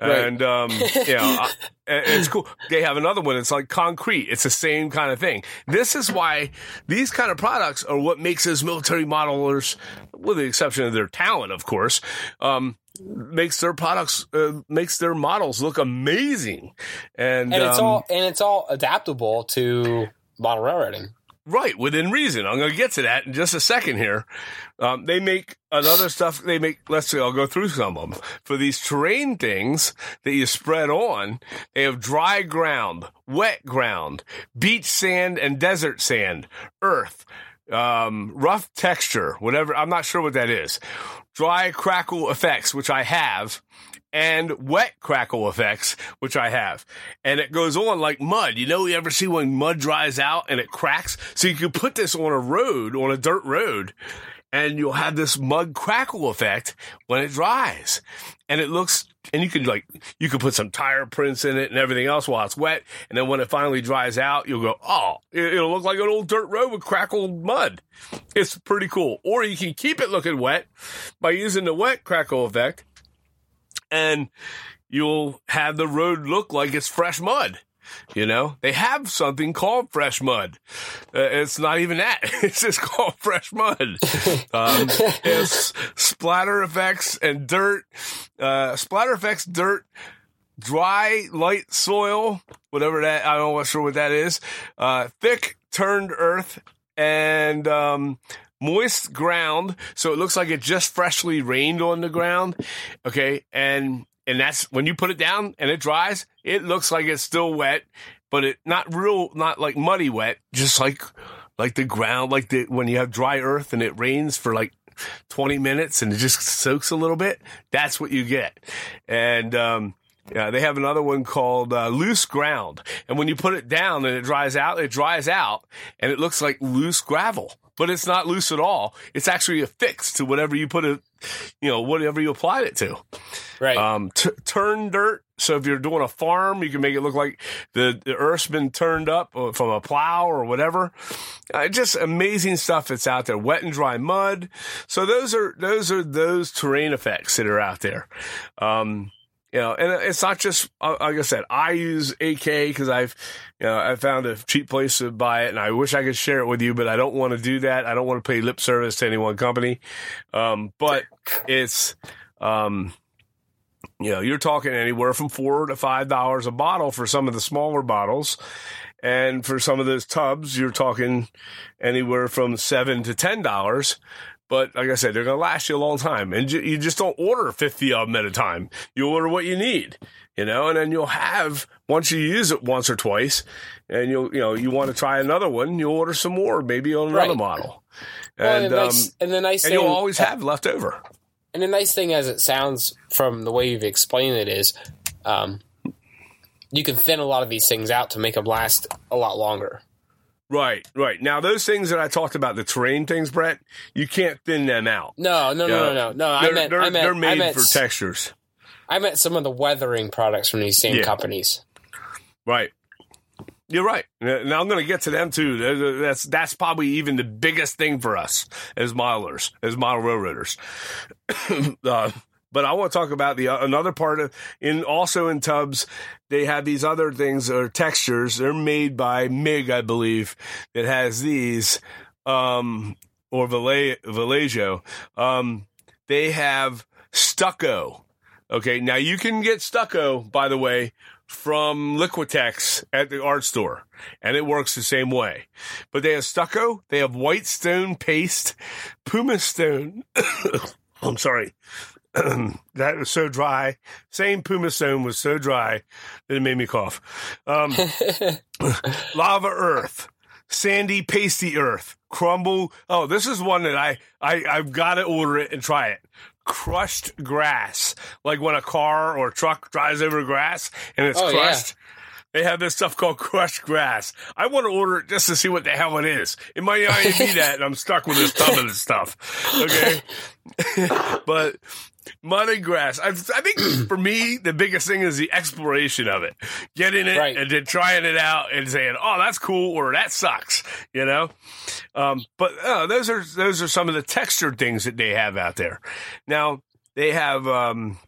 Right. And um, you know, I- it's cool. They have another one. It's like concrete. It's the same kind of thing. This is why these kind of products are what makes those military modelers, with the exception of their talent, of course, um, makes their products uh, makes their models look amazing. And, and it's um, all and it's all adaptable to model railroading. Right, within reason. I'm going to get to that in just a second here. Um, they make another stuff. They make, let's see, I'll go through some of them. For these terrain things that you spread on, they have dry ground, wet ground, beach sand and desert sand, earth, um, rough texture, whatever. I'm not sure what that is. Dry crackle effects, which I have, and wet crackle effects, which I have. And it goes on like mud. You know, you ever see when mud dries out and it cracks? So you can put this on a road, on a dirt road, and you'll have this mud crackle effect when it dries. And it looks, and you can like, you can put some tire prints in it and everything else while it's wet. And then when it finally dries out, you'll go, oh, it- it'll look like an old dirt road with crackled mud. It's pretty cool. Or you can keep it looking wet by using the wet crackle effect and you'll have the road look like it's fresh mud. You know, they have something called fresh mud. Uh, it's not even that. It's just called fresh mud. Um, it's splatter effects and dirt, uh, splatter effects, dirt, dry, light soil, whatever that, I don't know sure what that is, uh, thick turned earth and, um, moist ground. So it looks like it just freshly rained on the ground. Okay. And, and that's when you put it down and it dries, it looks like it's still wet, but it not real, not like muddy wet, just like, like the ground, like the, when you have dry earth and it rains for like 20 minutes and it just soaks a little bit. That's what you get. And, um, yeah, they have another one called uh, loose ground. And when you put it down and it dries out, it dries out and it looks like loose gravel, but it's not loose at all. It's actually affixed to whatever you put it, you know, whatever you applied it to. Right. Um, t- turn dirt. So if you're doing a farm, you can make it look like the, the earth's been turned up uh, from a plow or whatever. Uh, just amazing stuff that's out there. Wet and dry mud. So those are those are those terrain effects that are out there. Um, you know, and it's not just uh, like I said. I use AK because I've, you know, I found a cheap place to buy it, and I wish I could share it with you, but I don't want to do that. I don't want to pay lip service to any one company. Um, but it's, um, you know, you're talking anywhere from four to five dollars a bottle for some of the smaller bottles. And for some of those tubs, you're talking anywhere from seven to ten dollars. But like I said, they're going to last you a long time. And you just don't order 50 of them at a time. You order what you need, you know, and then you'll have, once you use it once or twice, and you'll, you know, you want to try another one, you'll order some more, maybe on another Right. model. Well, And, and, the nice, um, and the nice and thing, you'll always have left over. and the nice thing, as it sounds from the way you've explained it, is um, you can thin a lot of these things out to make them last a lot longer. Right, right. Now, those things that I talked about, the terrain things, Brett, you can't thin them out. No, no, no, no, no, no. I They're, meant, they're, I meant, they're I made meant, for textures. I meant some of the weathering products from these same Yeah. companies. Right. You're right. Now I'm going to get to them too. That's that's probably even the biggest thing for us as modelers, as model railroaders. uh, but I want to talk about the uh, another part of in also in tubs. They have these other things or textures. They're made by Mig, I believe, that has these um, or Valle- Vallejo. Um, they have stucco. Okay, now you can get stucco, by the way, from Liquitex at the art store, and it works the same way. But they have stucco, they have white stone paste, puma stone. I'm sorry. that was so dry. Same puma stone was so dry that it made me cough. Um, lava earth, sandy pasty earth, crumble. Oh, this is one that I, I I've got to order it and try it. Crushed grass, like when a car or a truck drives over grass and it's Oh, yeah. crushed. They have this stuff called crushed grass. I want to order it just to see what the hell it is. It might not even be that, and I'm stuck with this tub of this stuff. Okay, but mud and grass. I, I think for me, the biggest thing is the exploration of it, getting it Right. and then trying it out and saying, "Oh, that's cool," or "That sucks," you know. Um, but uh, those are those are some of the textured things that they have out there. Now they have, um,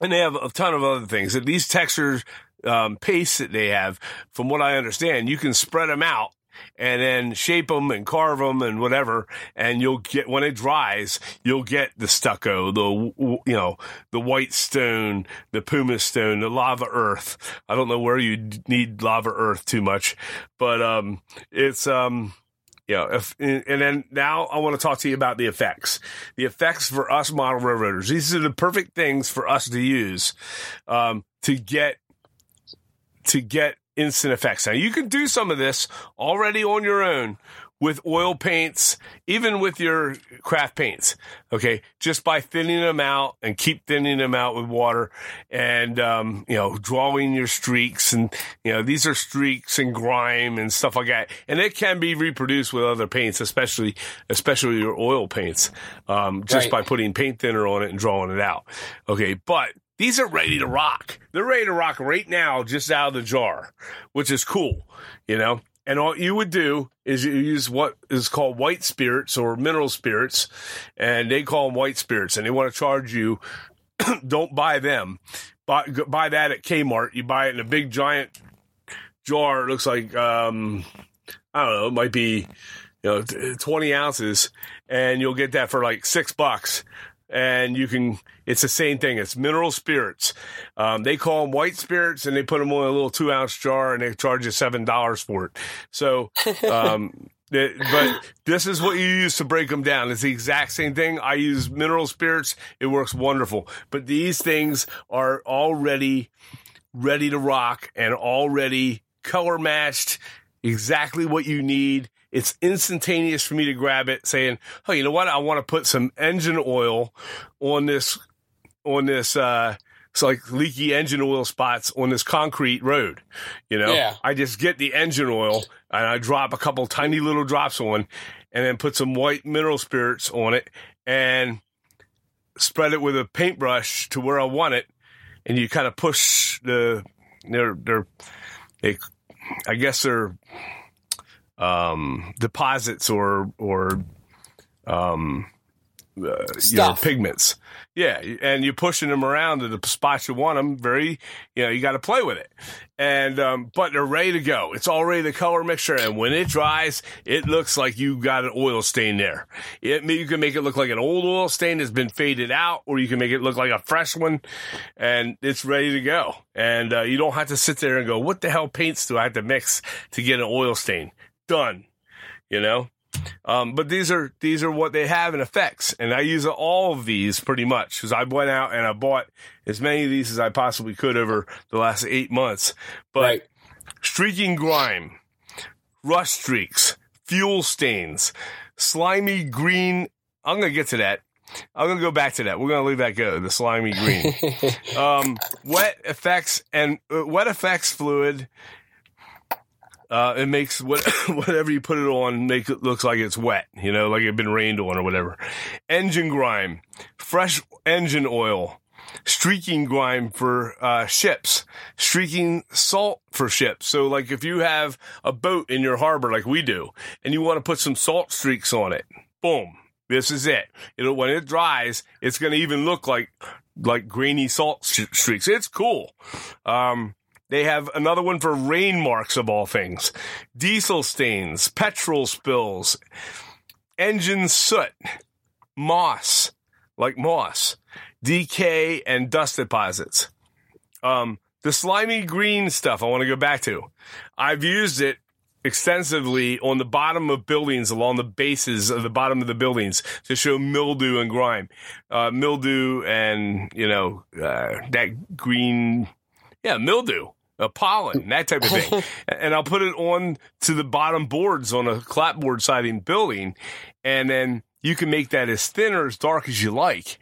and they have a ton of other things. And these textures, um, pastes that they have, from what I understand, you can spread them out and then shape them and carve them and whatever. And you'll get, when it dries, you'll get the stucco, the, you know, the white stone, the pumice stone, the lava earth. I don't know where you need lava earth too much, but, um, it's, um, yeah, if, and then now I want to talk to you about the effects. The effects for us model railroaders. These are the perfect things for us to use um, to get to get instant effects. Now you can do some of this already on your own with oil paints, even with your craft paints. Okay, just by thinning them out and keep thinning them out with water, and um, you know, drawing your streaks, and you know, these are streaks and grime and stuff like that, and it can be reproduced with other paints, especially especially your oil paints, um, just Right. by putting paint thinner on it and drawing it out. Okay, but these are ready to rock. They're ready to rock right now, just out of the jar, which is cool, you know. And all you would do is you use what is called white spirits or mineral spirits, and they call them white spirits, and they want to charge you. don't buy them. Buy, buy that at Kmart. You buy it in a big giant jar. It looks like um, I don't know. It might be you know twenty ounces, and you'll get that for like six bucks. And you can, it's the same thing. It's mineral spirits. Um, they call them white spirits and they put them in a little two ounce jar and they charge you $7 for it. So, um, the- but this is what you use to break them down. It's the exact same thing. I use mineral spirits. It works wonderful. But these things are already ready to rock and already color matched exactly what you need. It's instantaneous for me to grab it saying, Oh, you know what? I want to put some engine oil on this, on this, uh, it's like leaky engine oil spots on this concrete road. You know, Yeah. I just get the engine oil and I drop a couple tiny little drops on and then put some white mineral spirits on it and spread it with a paintbrush to where I want it. And you kind of push the, they're, they're, they, I guess they're, um, deposits or, or, um, uh, you know, pigments. Yeah, and you're pushing them around to the spots you want them. Very, you know, you got to play with it. And um, but they're ready to go. It's already the color mixture, and when it dries, it looks like you got an oil stain there. It you can make it look like an old oil stain that's been faded out, or you can make it look like a fresh one, and it's ready to go. And uh, you don't have to sit there and go, "What the hell paints do I have to mix to get an oil stain?" Done. You know. Um, but these are these are what they have in effects, and I use all of these pretty much because I went out and I bought as many of these as I possibly could over the last eight months. But Right. streaking grime, rust streaks, fuel stains, slimy green. I'm gonna get to that. I'm gonna go back to that. We're gonna leave that go. The slimy green, um, wet effects and uh, wet effects fluid. Uh, it makes what, whatever you put it on make it looks like it's wet, you know, like it been rained on or whatever. Engine grime, fresh engine oil, streaking grime for uh, ships, streaking salt for ships. So, like if you have a boat in your harbor, like we do, and you want to put some salt streaks on it, boom, this is it. It'll when it dries, it's going to even look like like grainy salt streaks. It's cool. Um, they have another one for rain marks of all things, diesel stains, petrol spills, engine soot, moss, like moss, decay, and dust deposits. Um, the slimy green stuff I want to go back to. I've used it extensively on the bottom of buildings along the bases of the bottom of the buildings to show mildew and grime, uh, mildew and, you know, uh, that green, yeah, mildew. Uh, pollen, that type of thing, and I'll put it on to the bottom boards on a clapboard siding building, and then you can make that as thin or as dark as you like,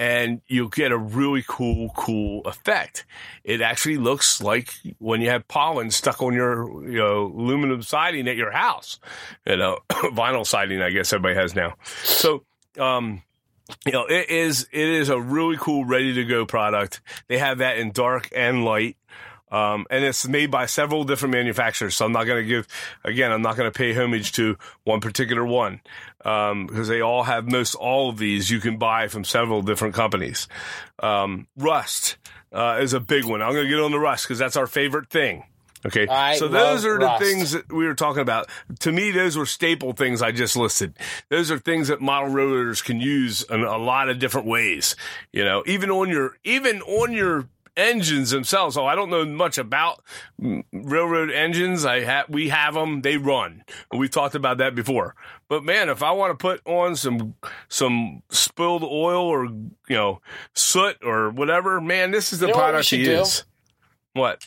and you'll get a really cool, cool effect. It actually looks like when you have pollen stuck on your, you know, aluminum siding at your house, you know, vinyl siding, I guess everybody has now. So, um, you know, it is, it is a really cool, ready to go product. They have that in dark and light. Um, and it's made by several different manufacturers. So I'm not going to give, again, I'm not going to pay homage to one particular one, um, because they all have most all of these you can buy from several different companies. Um, Rust, uh, is a big one. I'm going to get on the Rust because that's our favorite thing. Okay. I so those are the Rust. things that we were talking about. To me, those were staple things I just listed. Those are things that model railroaders can use in a lot of different ways. You know, even on your, even on your engines themselves. So I don't know much about railroad engines. I have, we have them. They run. We've talked about that before. But man, if I want to put on some, some spilled oil or, you know, soot or whatever, man, this is the You know product should do? use. What?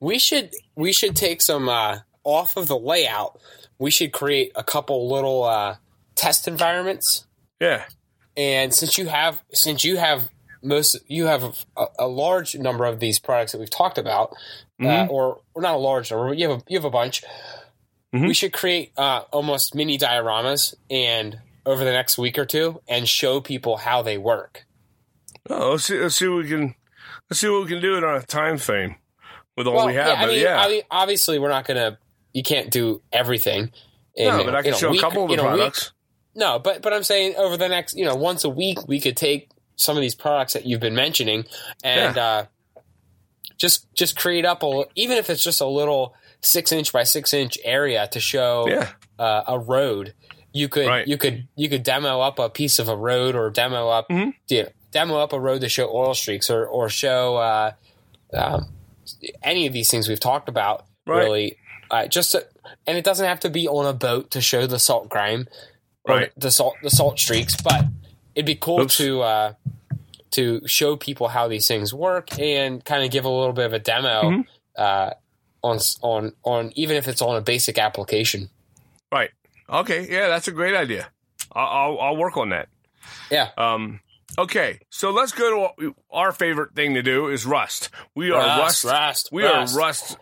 We should we should take some uh, off of the layout. We should create a couple little uh, test environments. Yeah. And since you have since you have most you have a, a large number of these products that we've talked about, uh, Mhm. or, or not a large number, but you have a, you have a bunch. Mhm. We should create uh, almost mini dioramas and over the next week or two and show people how they work. Oh, let's see, let's see what we can, let's see what we can do in our time frame with all well, we have. yeah, I but mean, yeah. I mean, obviously, we're not gonna. You can't do everything. In, no, but I can show week- a couple of the a week. products. No, but but I'm saying over the next, you know, once a week, we could take some of these products that you've been mentioning and uh, just just create up a even if it's just a little six inch by six inch area to show Yeah. uh, a road. You could Right. you could you could demo up a piece of a road or demo up Mhm. you know, demo up a road to show oil streaks or or show uh, um, any of these things we've talked about. Right. Really, uh, just to, and it doesn't have to be on a boat to show the salt grime or Right. the salt the salt streaks, but it'd be cool Oops. to uh, to show people how these things work and kind of give a little bit of a demo Mhm. uh, on on on even if it's on a basic application. Right. Okay. Yeah, that's a great idea. I'll, I'll, I'll work on that. Yeah, Um, okay. So let's go to our favorite thing to do is Rust. We are Rust. rust. we are Rust.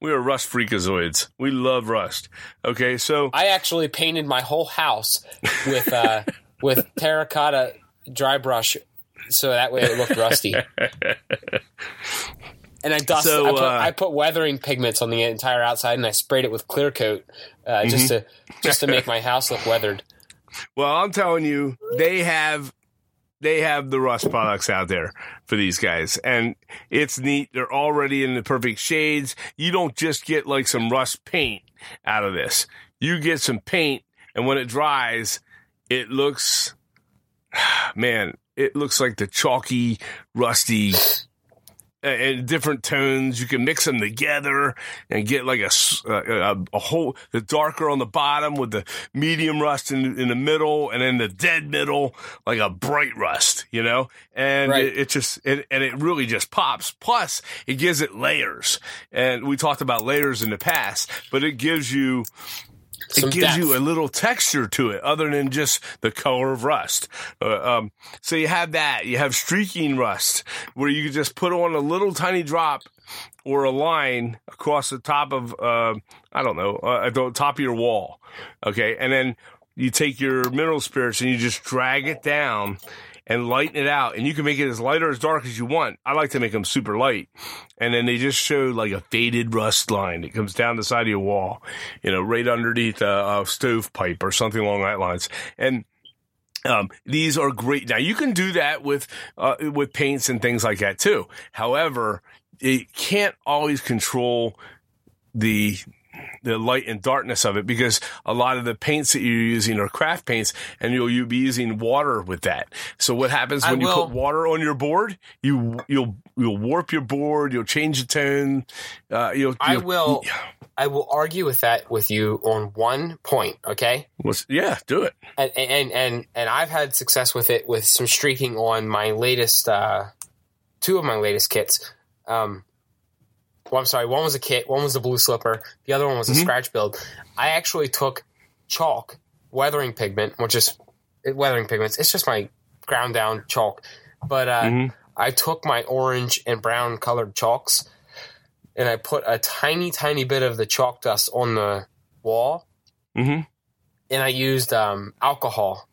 We are Rust freakazoids. We love Rust. Okay. So I actually painted my whole house with uh, with terracotta dry brush, so that way it looked rusty. And I dusted. So, I, put, uh, I put weathering pigments on the entire outside, and I sprayed it with clear coat uh, just Mm-hmm. to just to make my house look weathered. Well, I'm telling you, they have they have the rust products out there for these guys and it's neat they're already in the perfect shades you don't just get like some rust paint out of this you get some paint and when it dries it looks man it looks like the chalky rusty and different tones. You can mix them together and get like a, a, a, whole, the darker on the bottom with the medium rust in, in the middle and then the dead middle, like a bright rust, you know? And right. it, it, just, it, and it really just pops. Plus it gives it layers. And we talked about layers in the past, but it gives you, it gives depth. you a little texture to it other than just the color of rust. Uh, um, so you have that. You have streaking rust where you can just put on a little tiny drop or a line across the top of, uh, I don't know, uh, at the top of your wall. Okay. And then you take your mineral spirits and you just drag it down and lighten it out. And you can make it as light or as dark as you want. I like to make them super light. And then they just show like a faded rust line that comes down the side of your wall, you know, right underneath a, a stovepipe or something along that lines. And um, these are great. Now you can do that with uh, with paints and things like that too. However, it can't always control the the light and darkness of it because a lot of the paints that you're using are craft paints and you'll, you'll be using water with that. So what happens when you put water on your board? You, you'll, you'll warp your board. You'll change the tone. Uh, you'll, you'll, I will, I will argue with that with you on one point. Okay. Yeah, do it. And, and, and, and I've had success with it with some streaking on my latest, uh, two of my latest kits. Um, well, I'm sorry, one was a kit, one was a blue slipper, the other one was a mm-hmm. scratch build. I actually took chalk, weathering pigment, which is weathering pigments. It's just my ground down chalk, but uh, mm-hmm. I took my orange and brown colored chalks, and I put a tiny, tiny bit of the chalk dust on the wall, mm-hmm. and I used um, alcohol.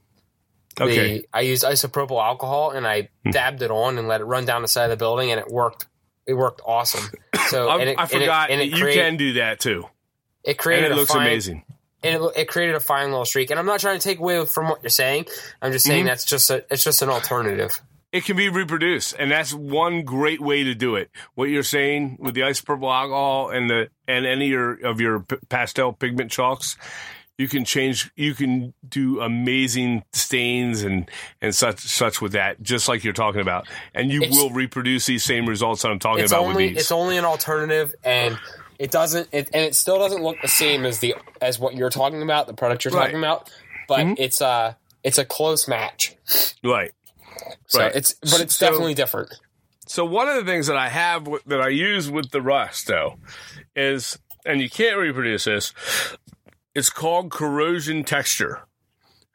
Okay. The, I used isopropyl alcohol and I hmm. dabbed it on and let it run down the side of the building, and it worked it worked awesome. So I, it, I forgot and it, and it you create, can do that too. It created. And it looks fine, amazing. And it, it, created a fine little streak. And I'm not trying to take away from what you're saying. I'm just saying mm-hmm. that's just a it's just an alternative. It can be reproduced, and that's one great way to do it. What you're saying with the isopropyl alcohol and the and any of your, of your pastel pigment chalks, you can change you can do amazing stains and and such such with that just like you're talking about and you it's, will reproduce these same results that i'm talking about only, with these it's only an alternative and it doesn't it, and it still doesn't look the same as the as what you're talking about the product you're right. talking about but mm-hmm. it's a it's a close match right so right. it's but it's so, definitely different so one of the things that i have that i use with the rust though is and you can't reproduce this it's called corrosion texture.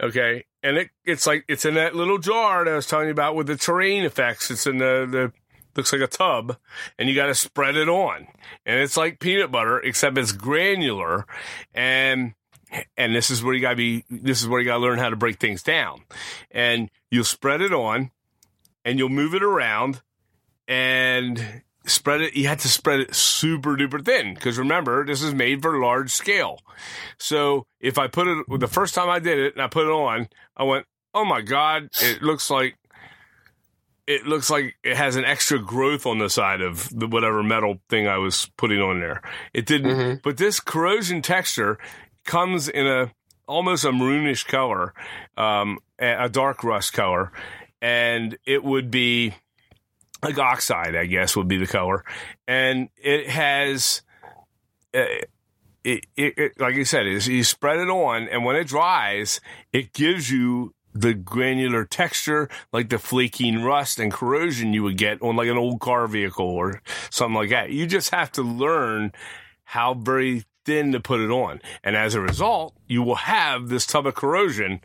Okay. And it, it's like, it's in that little jar that I was telling you about with the terrain effects. It's in the, the, looks like a tub and you got to spread it on. And it's like peanut butter, except it's granular. And, and this is where you gotta be, this is where you gotta learn how to break things down. And you'll spread it on and you'll move it around and spread it. You had to spread it super duper thin because remember, this is made for large scale. So if I put it the first time I did it and I put it on, I went, "Oh my god, it looks like." It looks like it has an extra growth on the side of the whatever metal thing I was putting on there. It didn't, mm-hmm. but this corrosion texture comes in a almost a maroonish color, um, a dark rust color, and it would be like oxide, I guess would be the color, and it has. Uh, it, it, it, like I said, is you spread it on, and when it dries, it gives you the granular texture, like the flaking rust and corrosion you would get on like an old car vehicle or something like that. You just have to learn how very thin to put it on, and as a result, you will have this tub of corrosion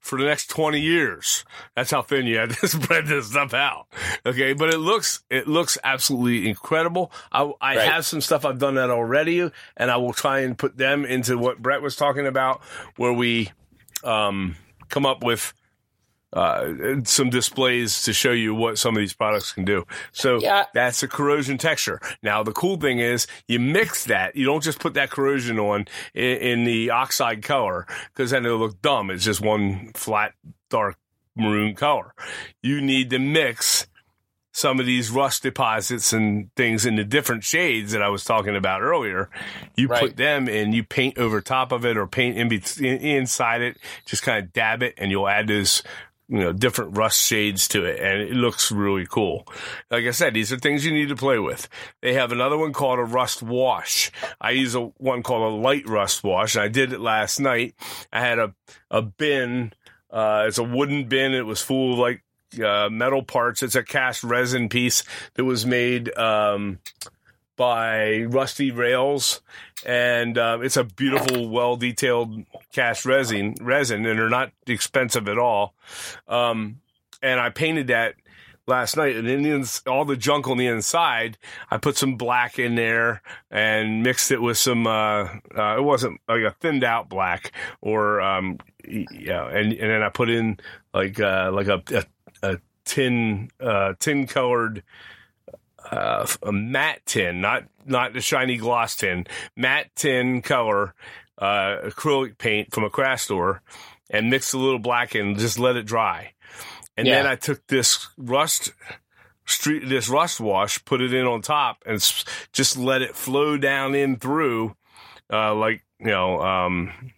for the next 20 years. That's how thin you had to spread this stuff out. Okay. But it looks, it looks absolutely incredible. I, I right. have some stuff I've done that already and I will try and put them into what Brett was talking about where we, um, come up with uh, some displays to show you what some of these products can do. So Yeah. that's a corrosion texture. Now the cool thing is you mix that. You don't just put that corrosion on in, in the oxide color because then it'll look dumb. It's just one flat dark maroon color. You need to mix some of these rust deposits and things in the different shades that I was talking about earlier. You Right. put them in, you paint over top of it or paint in, in inside it, just kind of dab it and you'll add this you know, different rust shades to it and it looks really cool. Like I said, these are things you need to play with. They have another one called a rust wash. I use a one called a light rust wash. and I did it last night. I had a, a bin, uh, it's a wooden bin. It was full of like, uh, metal parts. It's a cast resin piece that was made, um, by Rusty Rails, and uh, it's a beautiful, well detailed cast resin, resin, and they're not expensive at all. Um, and I painted that last night, and in the, ins- all the junk on the inside, I put some black in there and mixed it with some. Uh, uh, it wasn't like a thinned out black, or um, yeah, and and then I put in like uh, like a a, a tin uh, tin colored uh, a matte tin, not not the shiny gloss tin, matte tin color uh, acrylic paint from a craft store, and mixed a little black and just let it dry. And then I took this rust street, this rust wash, put it in on top, and just let it flow down in through, uh, like you know, um,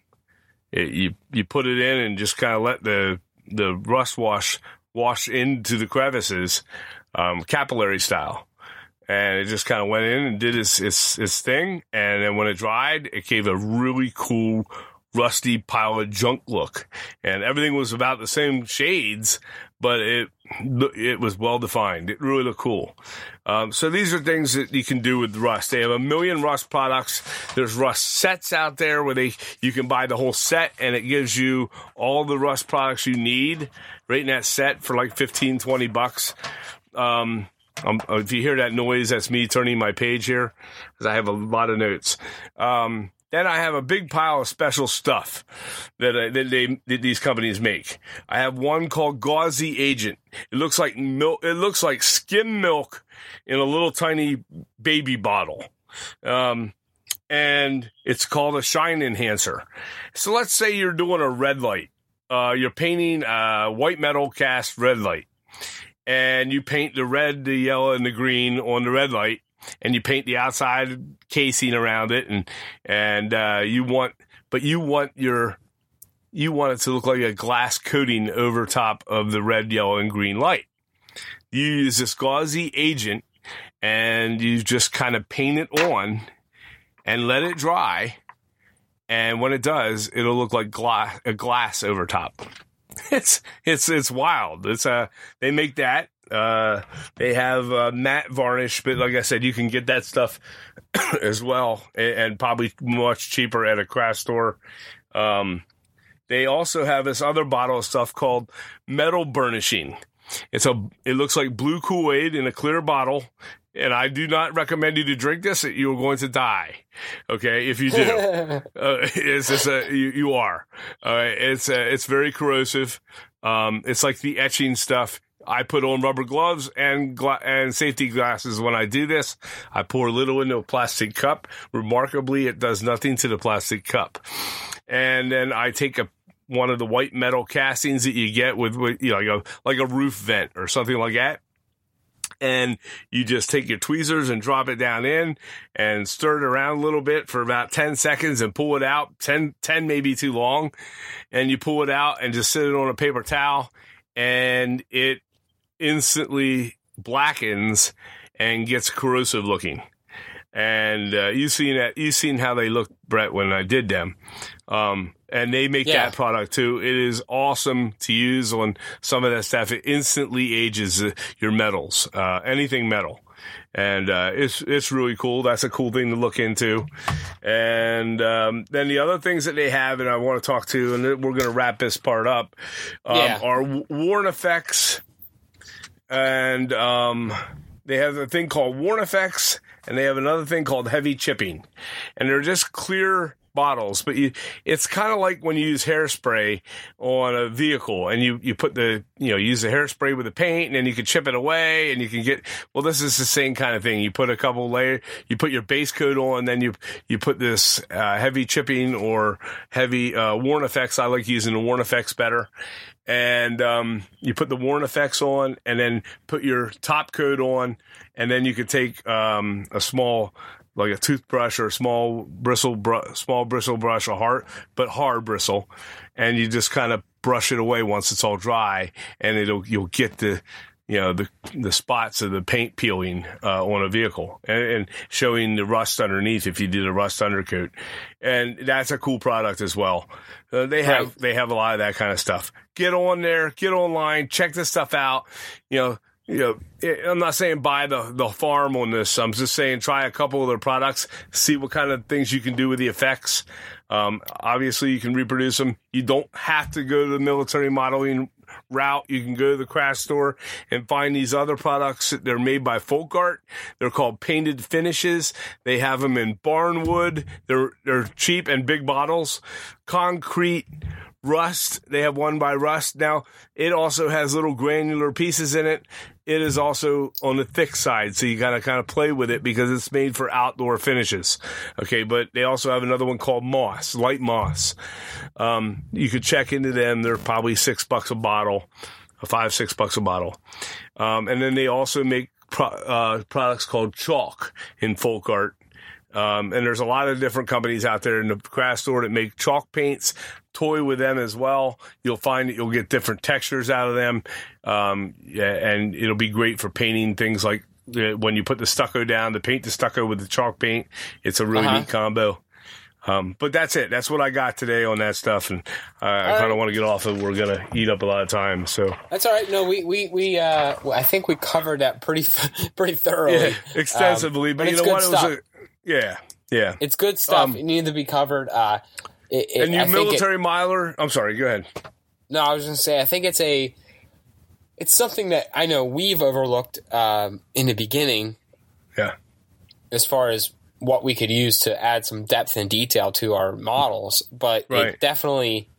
it, you you put it in and just kind of let the the rust wash wash into the crevices, um, capillary style and it just kind of went in and did its, its its thing. And then when it dried, it gave a really cool rusty pile of junk look. And everything was about the same shades, but it it was well defined. It really looked cool. Um, so these are things that you can do with rust. They have a million rust products. There's rust sets out there where they you can buy the whole set and it gives you all the rust products you need right in that set for like 15, 20 bucks. Um, um, if you hear that noise, that's me turning my page here because I have a lot of notes. Um, then I have a big pile of special stuff that, uh, that they that these companies make. I have one called Gauzy Agent. It looks like milk. It looks like skim milk in a little tiny baby bottle. Um, and it's called a shine enhancer. So let's say you're doing a red light. Uh, you're painting a white metal cast red light and you paint the red, the yellow, and the green on the red light, and you paint the outside casing around it, and and uh, you want, but you want your, you want it to look like a glass coating over top of the red, yellow, and green light. You use this gauzy agent, and you just kind of paint it on, and let it dry, and when it does, it'll look like glass, a glass over top it's it's it's wild. It's uh they make that. Uh they have uh, matte varnish, but like I said, you can get that stuff as well and, and probably much cheaper at a craft store. Um they also have this other bottle of stuff called metal burnishing. It's a it looks like blue Kool-Aid in a clear bottle. And I do not recommend you to drink this. You are going to die. Okay, if you do, uh, it's just a you, you are. All right, it's uh, it's very corrosive. Um, it's like the etching stuff. I put on rubber gloves and gla- and safety glasses when I do this. I pour a little into a plastic cup. Remarkably, it does nothing to the plastic cup. And then I take a one of the white metal castings that you get with, with you know like a like a roof vent or something like that and you just take your tweezers and drop it down in and stir it around a little bit for about 10 seconds and pull it out. 10, 10 maybe too long. And you pull it out and just sit it on a paper towel and it instantly blackens and gets corrosive looking. And uh, you've seen that you've seen how they look brett when i did them um, and they make Yeah. that product too it is awesome to use on some of that stuff it instantly ages uh, your metals uh, anything metal and uh, it's it's really cool. That's a cool thing to look into. And um, then the other things that they have, and I want to talk to, and we're going to wrap this part up, um, Yeah. are worn effects, and um, they have a thing called worn effects, and they have another thing called heavy chipping, and they're just clear bottles, but you, it's kind of like when you use hairspray on a vehicle and you, you put the, you know, use the hairspray with the paint and then you can chip it away and you can get, well, this is the same kind of thing. You put a couple layer, you put your base coat on, then you, you put this, uh, heavy chipping or heavy, uh, worn effects. I like using the worn effects better. And, um, you put the worn effects on and then put your top coat on and then you could take, um, a small, like a toothbrush or a small bristle, br- small bristle brush, a hard but hard bristle, and you just kind of brush it away once it's all dry, and it'll you'll get the you know the the spots of the paint peeling uh, on a vehicle and, and, showing the rust underneath if you did a rust undercoat, and that's a cool product as well. Uh, they have right. they have a lot of that kind of stuff. Get on there, get online, check this stuff out. You know you know, I'm not saying buy the, the farm on this. I'm just saying try a couple of their products, see what kind of things you can do with the effects. Um, obviously, you can reproduce them. You don't have to go to the military modeling route. You can go to the craft store and find these other products. They're made by Folk Art. They're called painted finishes. They have them in barnwood. They're they're cheap and big bottles. Concrete Rust. They have one by Rust. Now, it also has little granular pieces in it. It is also on the thick side, so you gotta kind of play with it because it's made for outdoor finishes. Okay, but they also have another one called Moss, light moss. Um, you could check into them. They're probably six bucks a bottle, five, six bucks a bottle. Um, and then they also make pro- uh, products called chalk in folk art. Um, and there's a lot of different companies out there in the craft store that make chalk paints, toy with them as well. You'll find that you'll get different textures out of them. Um, yeah, and it'll be great for painting things like uh, when you put the stucco down, to paint the stucco with the chalk paint. It's a really uh-huh. neat combo. Um, but that's it. That's what I got today on that stuff, and uh, I kind of want to get off of. We're gonna eat up a lot of time, so that's all right. No, we we we. Uh, I think we covered that pretty pretty thoroughly, yeah, extensively. Um, but, but you know what? It was a, yeah, yeah. It's good stuff. Um, it needs to be covered. Uh, it, it, and you I military it, miler. I'm sorry. Go ahead. No, I was going to say. I think it's a. It's something that I know we've overlooked um, in the beginning. Yeah. As far as what we could use to add some depth and detail to our models, but right. it definitely,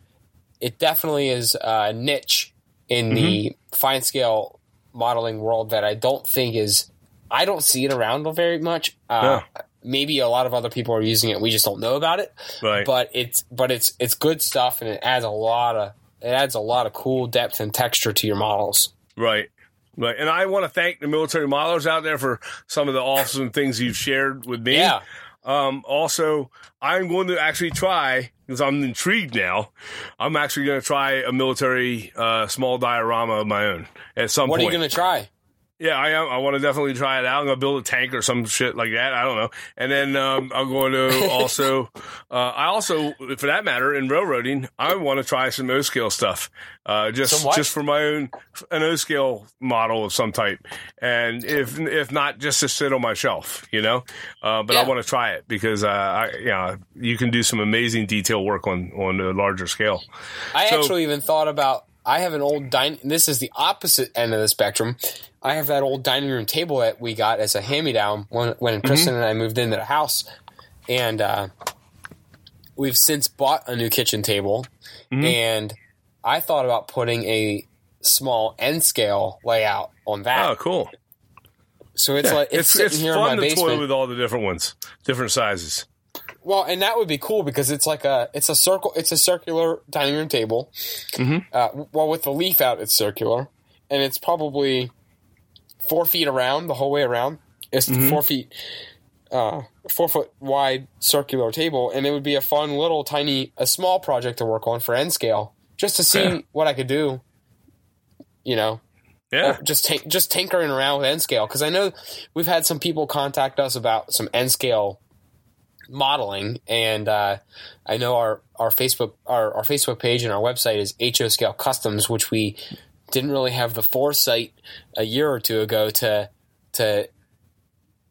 it definitely is a niche in mm-hmm. the fine scale modeling world that I don't think is. I don't see it around very much. Uh, yeah maybe a lot of other people are using it. We just don't know about it. Right. But it's but it's it's good stuff, and it adds a lot of it adds a lot of cool depth and texture to your models. Right. Right. And I want to thank the military modelers out there for some of the awesome things you've shared with me. Yeah. Um, also, I'm going to actually try because I'm intrigued now. I'm actually going to try a military uh, small diorama of my own at some what point. What are you going to try? Yeah, I am. I want to definitely try it out. I'm gonna build a tank or some shit like that. I don't know. And then um, I'm going to also, uh, I also, for that matter, in railroading, I want to try some O scale stuff. Uh, just just for my own an O scale model of some type, and if if not, just to sit on my shelf, you know. Uh, but yeah. I want to try it because uh, I, you know, you can do some amazing detail work on on a larger scale. I so, actually even thought about I have an old dining. This is the opposite end of the spectrum. I have that old dining room table that we got as a hand me down when when mm-hmm. Kristen and I moved into the house, and uh, we've since bought a new kitchen table. Mm-hmm. And I thought about putting a small N scale layout on that. Oh, cool! So it's yeah, like it's, it's it's fun to basement toy with all the different ones, different sizes. Well, and that would be cool because it's like a it's a circle it's a circular dining room table. Mm-hmm. Uh, well, with the leaf out, it's circular, and it's probably four feet around the whole way around. It's mm-hmm. four feet, uh, four foot wide circular table, and it would be a fun little tiny a small project to work on for N scale, just to see yeah. what I could do. You know, yeah, just t- just tinkering around with N scale because I know we've had some people contact us about some N scale modeling, and uh, I know our our Facebook our, our Facebook page and our website is HO Scale Customs, which we didn't really have the foresight a year or two ago to to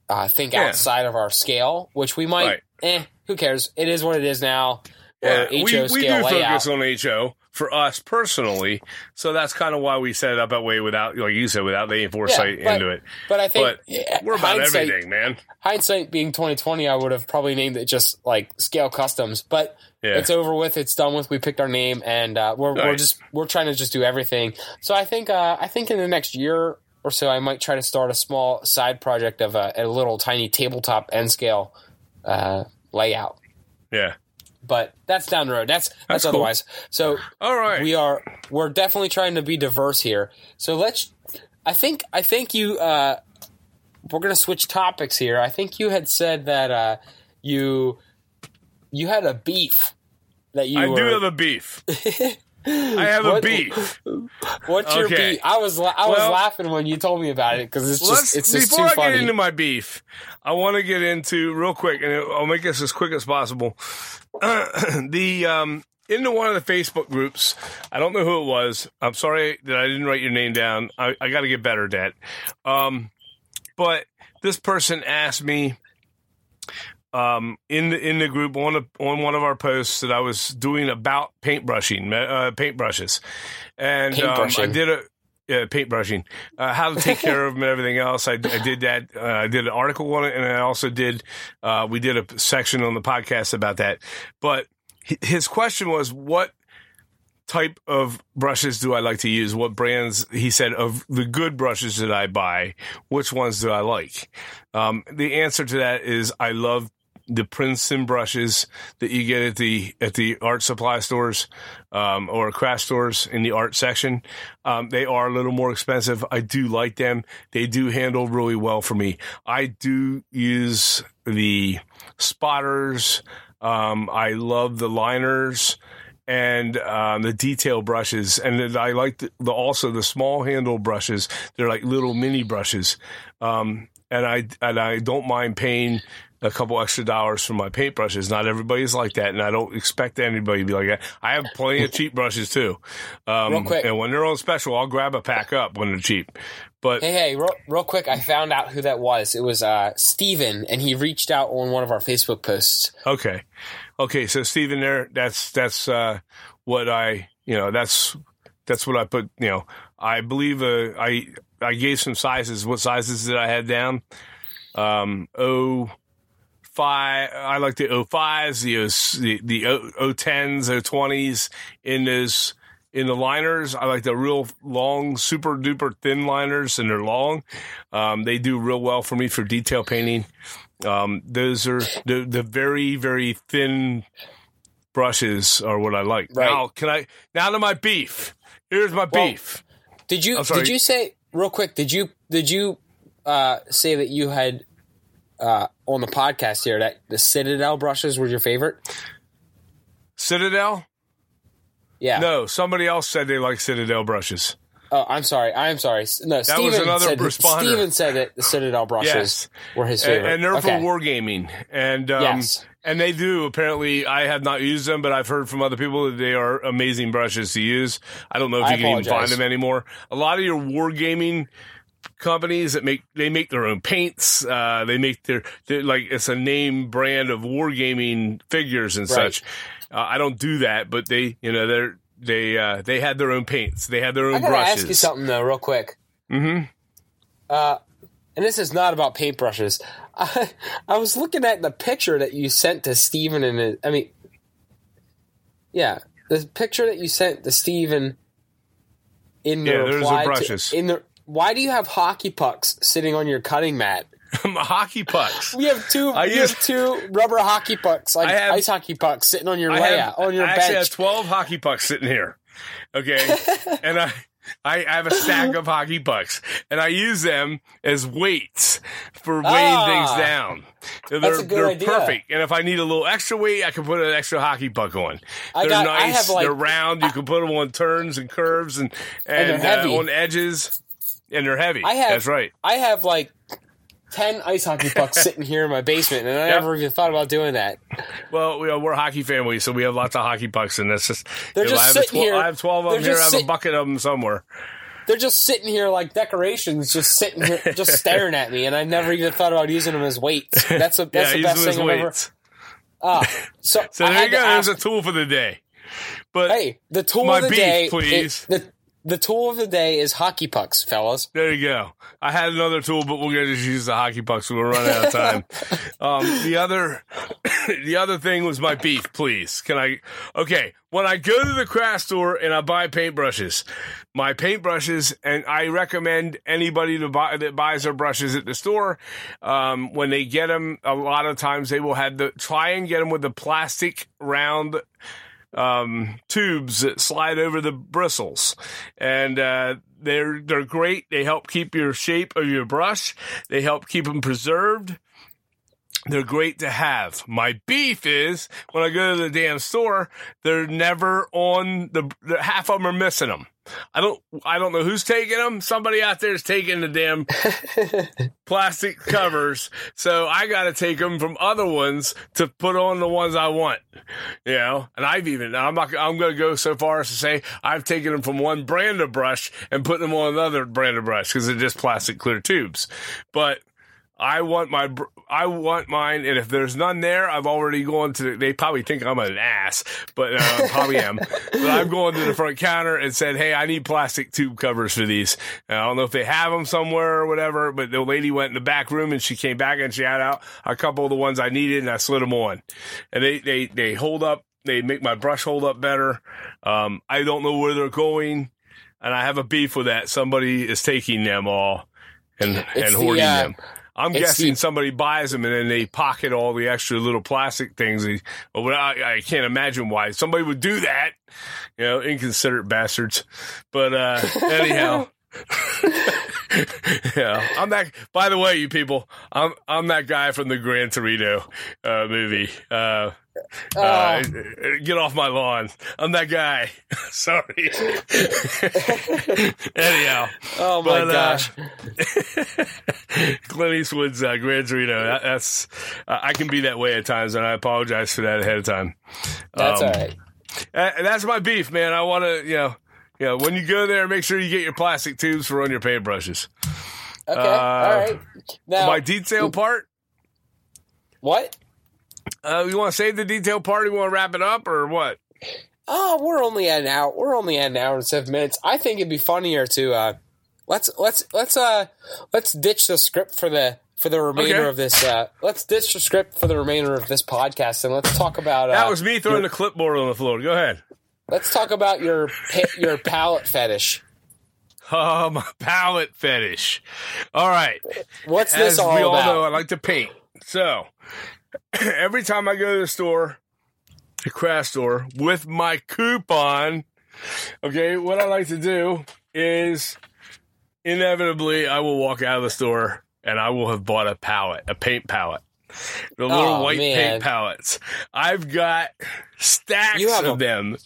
uh, think yeah. outside of our scale, which we might. Right. Eh, who cares? It is what it is now. Yeah, we, we do layout. focus on HO, for us personally. So that's kind of why we set it up that way without, like you said, without any foresight but- into it. But I think But yeah, we're about everything, man. hindsight being 2020, I would have probably named it just like Scale Customs. But Yeah. it's over with. It's done with. We picked our name, and uh, we're we're just we're trying to just do everything. So I think uh, I think in the next year or so, I might try to start a small side project of a, a little tiny tabletop N scale uh, layout. Yeah. But that's down the road. That's that's, That's cool. otherwise. So All right. we are we're definitely trying to be diverse here. So let's. I think I think you. Uh, we're gonna switch topics here. I think you had said that uh, you you had a beef that you I were. do have a beef. I have a beef. What's your beef? I was I was Well- laughing when you told me about it because it's just it's just before too I funny. get into my beef, I want to get into real quick, and I'll make this as quick as possible. the um, into one of the Facebook groups, I don't know who it was. I'm sorry that I didn't write your name down. I, I got to get better at that. Um, but this person asked me um, in the in the group on a, on one of our posts that I was doing about paintbrushing, uh, paintbrushes, and um, I did a yeah, paintbrushing, uh, how to take care of them and everything else. I, I did that. Uh, I did an article on it, and I also did. Uh, we did a section on the podcast about that. But his question was, what type of brushes do I like to use? What brands? He said of the good brushes that I buy, which ones do I like? Um, the answer to that is I love the Princeton brushes that you get at the at the art supply stores um, or craft stores in the art section. Um, they are a little more expensive. I do like them. They do handle really well for me. I do use the spotters. Um, I love the liners and um, the detail brushes, and then I like the, the also the small handle brushes. They're like little mini brushes, um, and I and I don't mind paying a couple extra dollars for my paintbrushes. Not everybody's like that, and I don't expect anybody to be like that. I have plenty of cheap brushes too, um, Real quick. and when they're on special, I'll grab a pack up when they're cheap. But Hey, hey, real, real quick, I found out who that was. It was uh, Steven, and he reached out on one of our Facebook posts. Okay. Okay. So Stephen there, that's, that's, uh, what I, you know, that's, that's what I put, you know, I believe, uh, I, I gave some sizes. What sizes did I have down? Um, O five, I like the O fives, the, O- the, the O, O tens, O twenties in those, in the liners. I like the real long, super duper thin liners and they're long. Um, they do real well for me for detail painting. Um, those are the the very very thin brushes are what I like. Right. Now, can I now to my beef? Here's my Well, beef. Did you did you say real quick? Did you did you uh, say that you had uh, on the podcast here that the Citadel brushes were your favorite? Citadel? Yeah. No, somebody else said they like Citadel brushes. Oh, I'm sorry. I'm sorry. No, was Steven another said responder. Steven said that the Citadel brushes Yes. were his favorite. and they're okay. for wargaming. And um, Yes. and they do apparently. I have not used them, but I've heard from other people that they are amazing brushes to use. I don't know if I you can even find them anymore. A lot of your wargaming companies that make they make their own paints. Uh, they make their like it's a name brand of wargaming figures and Right. such. Uh, I don't do that, but they you know they're they uh, they had their own paints. They had their own I gotta brushes. ask you something though, real quick. Mm-hmm. Uh, and this is not about paintbrushes. I, I was looking at the picture that you sent to Steven and his, I mean, yeah, the picture that you sent to Steven in the Yeah, reply to- in the. Why do you have hockey pucks sitting on your cutting mat? hockey pucks. We have two. I we use- have two rubber hockey pucks, like have- ice hockey pucks, sitting on your I layout have, on your I actually bench. have twelve hockey pucks sitting here. Okay, and I. I have a stack of hockey pucks, and I use them as weights for weighing Ah. things down. They're, That's a good they're idea. perfect, and if I need a little extra weight, I can put an extra hockey puck on. They're got- I nice. like- they're round. You can put them on turns and curves and And and, uh, on edges, and they're heavy. I have- That's right. I have like ten ice hockey pucks sitting here in my basement, and I Yep. never even thought about doing that. Well, we are, we're a hockey family, so we have lots of hockey pucks, and that's just. They're you know, just I, have sitting here- I have twelve of they're them here. I have a bucket of them somewhere. They're just sitting here like decorations, just sitting here, just staring at me, and I never even thought about using them as weights. That's a, that's yeah, the best thing I've ever. Ah, so So I there you go. There's a tool for the day. But Hey, the tool My of the beef, day. please. it- the the tool of the day is hockey pucks, fellas. There you go. I had another tool, but we're gonna just use the hockey pucks. we're running out of time. um, the other, the other thing was my beef. Please, can I? Okay, when I go to the craft store and I buy paintbrushes, my paintbrushes, and I recommend anybody to buy that buys their brushes at the store, um, when they get them, a lot of times they will have the try and get them with the plastic round um, tubes that slide over the bristles, and uh, they're they're great. They help keep your shape of your brush. They help keep them preserved. They're great to have. My beef is when I go to the damn store, they're never on the, half of them are missing them. I don't I don't know who's taking them. Somebody out there is taking the damn plastic covers. So I got to take them from other ones to put on the ones I want. You know, and I've even I'm not I'm going to go so far as to say I've taken them from one brand of brush and put them on another brand of brush because they're just plastic clear tubes. But I want my I want mine, and if there's none there, I've already gone to. They probably think I'm an ass, but uh, probably am. But I've gone to the front counter and said, "Hey, I need plastic tube covers for these." And I don't know if they have them somewhere or whatever, but the lady went in the back room and she came back and she had out a couple of the ones I needed, and I slid them on, and they they they hold up. They make my brush hold up better. Um, I don't know where they're going, and I have a beef with that. Somebody is taking them all and It's and the, hoarding uh, them. I'm it's guessing the- somebody buys them and then they pocket all the extra little plastic things. Well, I, I can't imagine why somebody would do that. You know, inconsiderate bastards. But uh, anyhow, yeah, I'm that. By the way, you people, I'm I'm that guy from the Gran Torino uh, movie. Uh, uh, get off my lawn. I'm that guy. Sorry. anyhow. Oh my But, uh, gosh. Clint Eastwood's uh, Gran Torino. That, that's uh, I can be that way at times, and I apologize for that ahead of time. That's um, all right. Uh, that's my beef, man. I want to, you know, you know, when you go there, make sure you get your plastic tubes for on your paintbrushes. Okay. uh, all right. Now, my detail part. what? Uh, you want to save the detail part? You want to wrap it up, or what? Oh, we're only at an hour. We're only at an hour and seven minutes. I think it'd be funnier to uh, let's let's let's uh let's ditch the script for the for the remainder Okay. of this. Uh, let's ditch the script for the remainder of this podcast and let's talk about. Uh, That was me throwing the clipboard on the floor. Go ahead. Let's talk about your your palette fetish. Oh, my palette fetish. All right. What's this As all we all about? know, I like to paint. So every time I go to the store, the craft store, with my coupon, okay, what I like to do is inevitably I will walk out of the store and I will have bought a palette, a paint palette. The little Oh, white man. paint palettes. I've got stacks of them,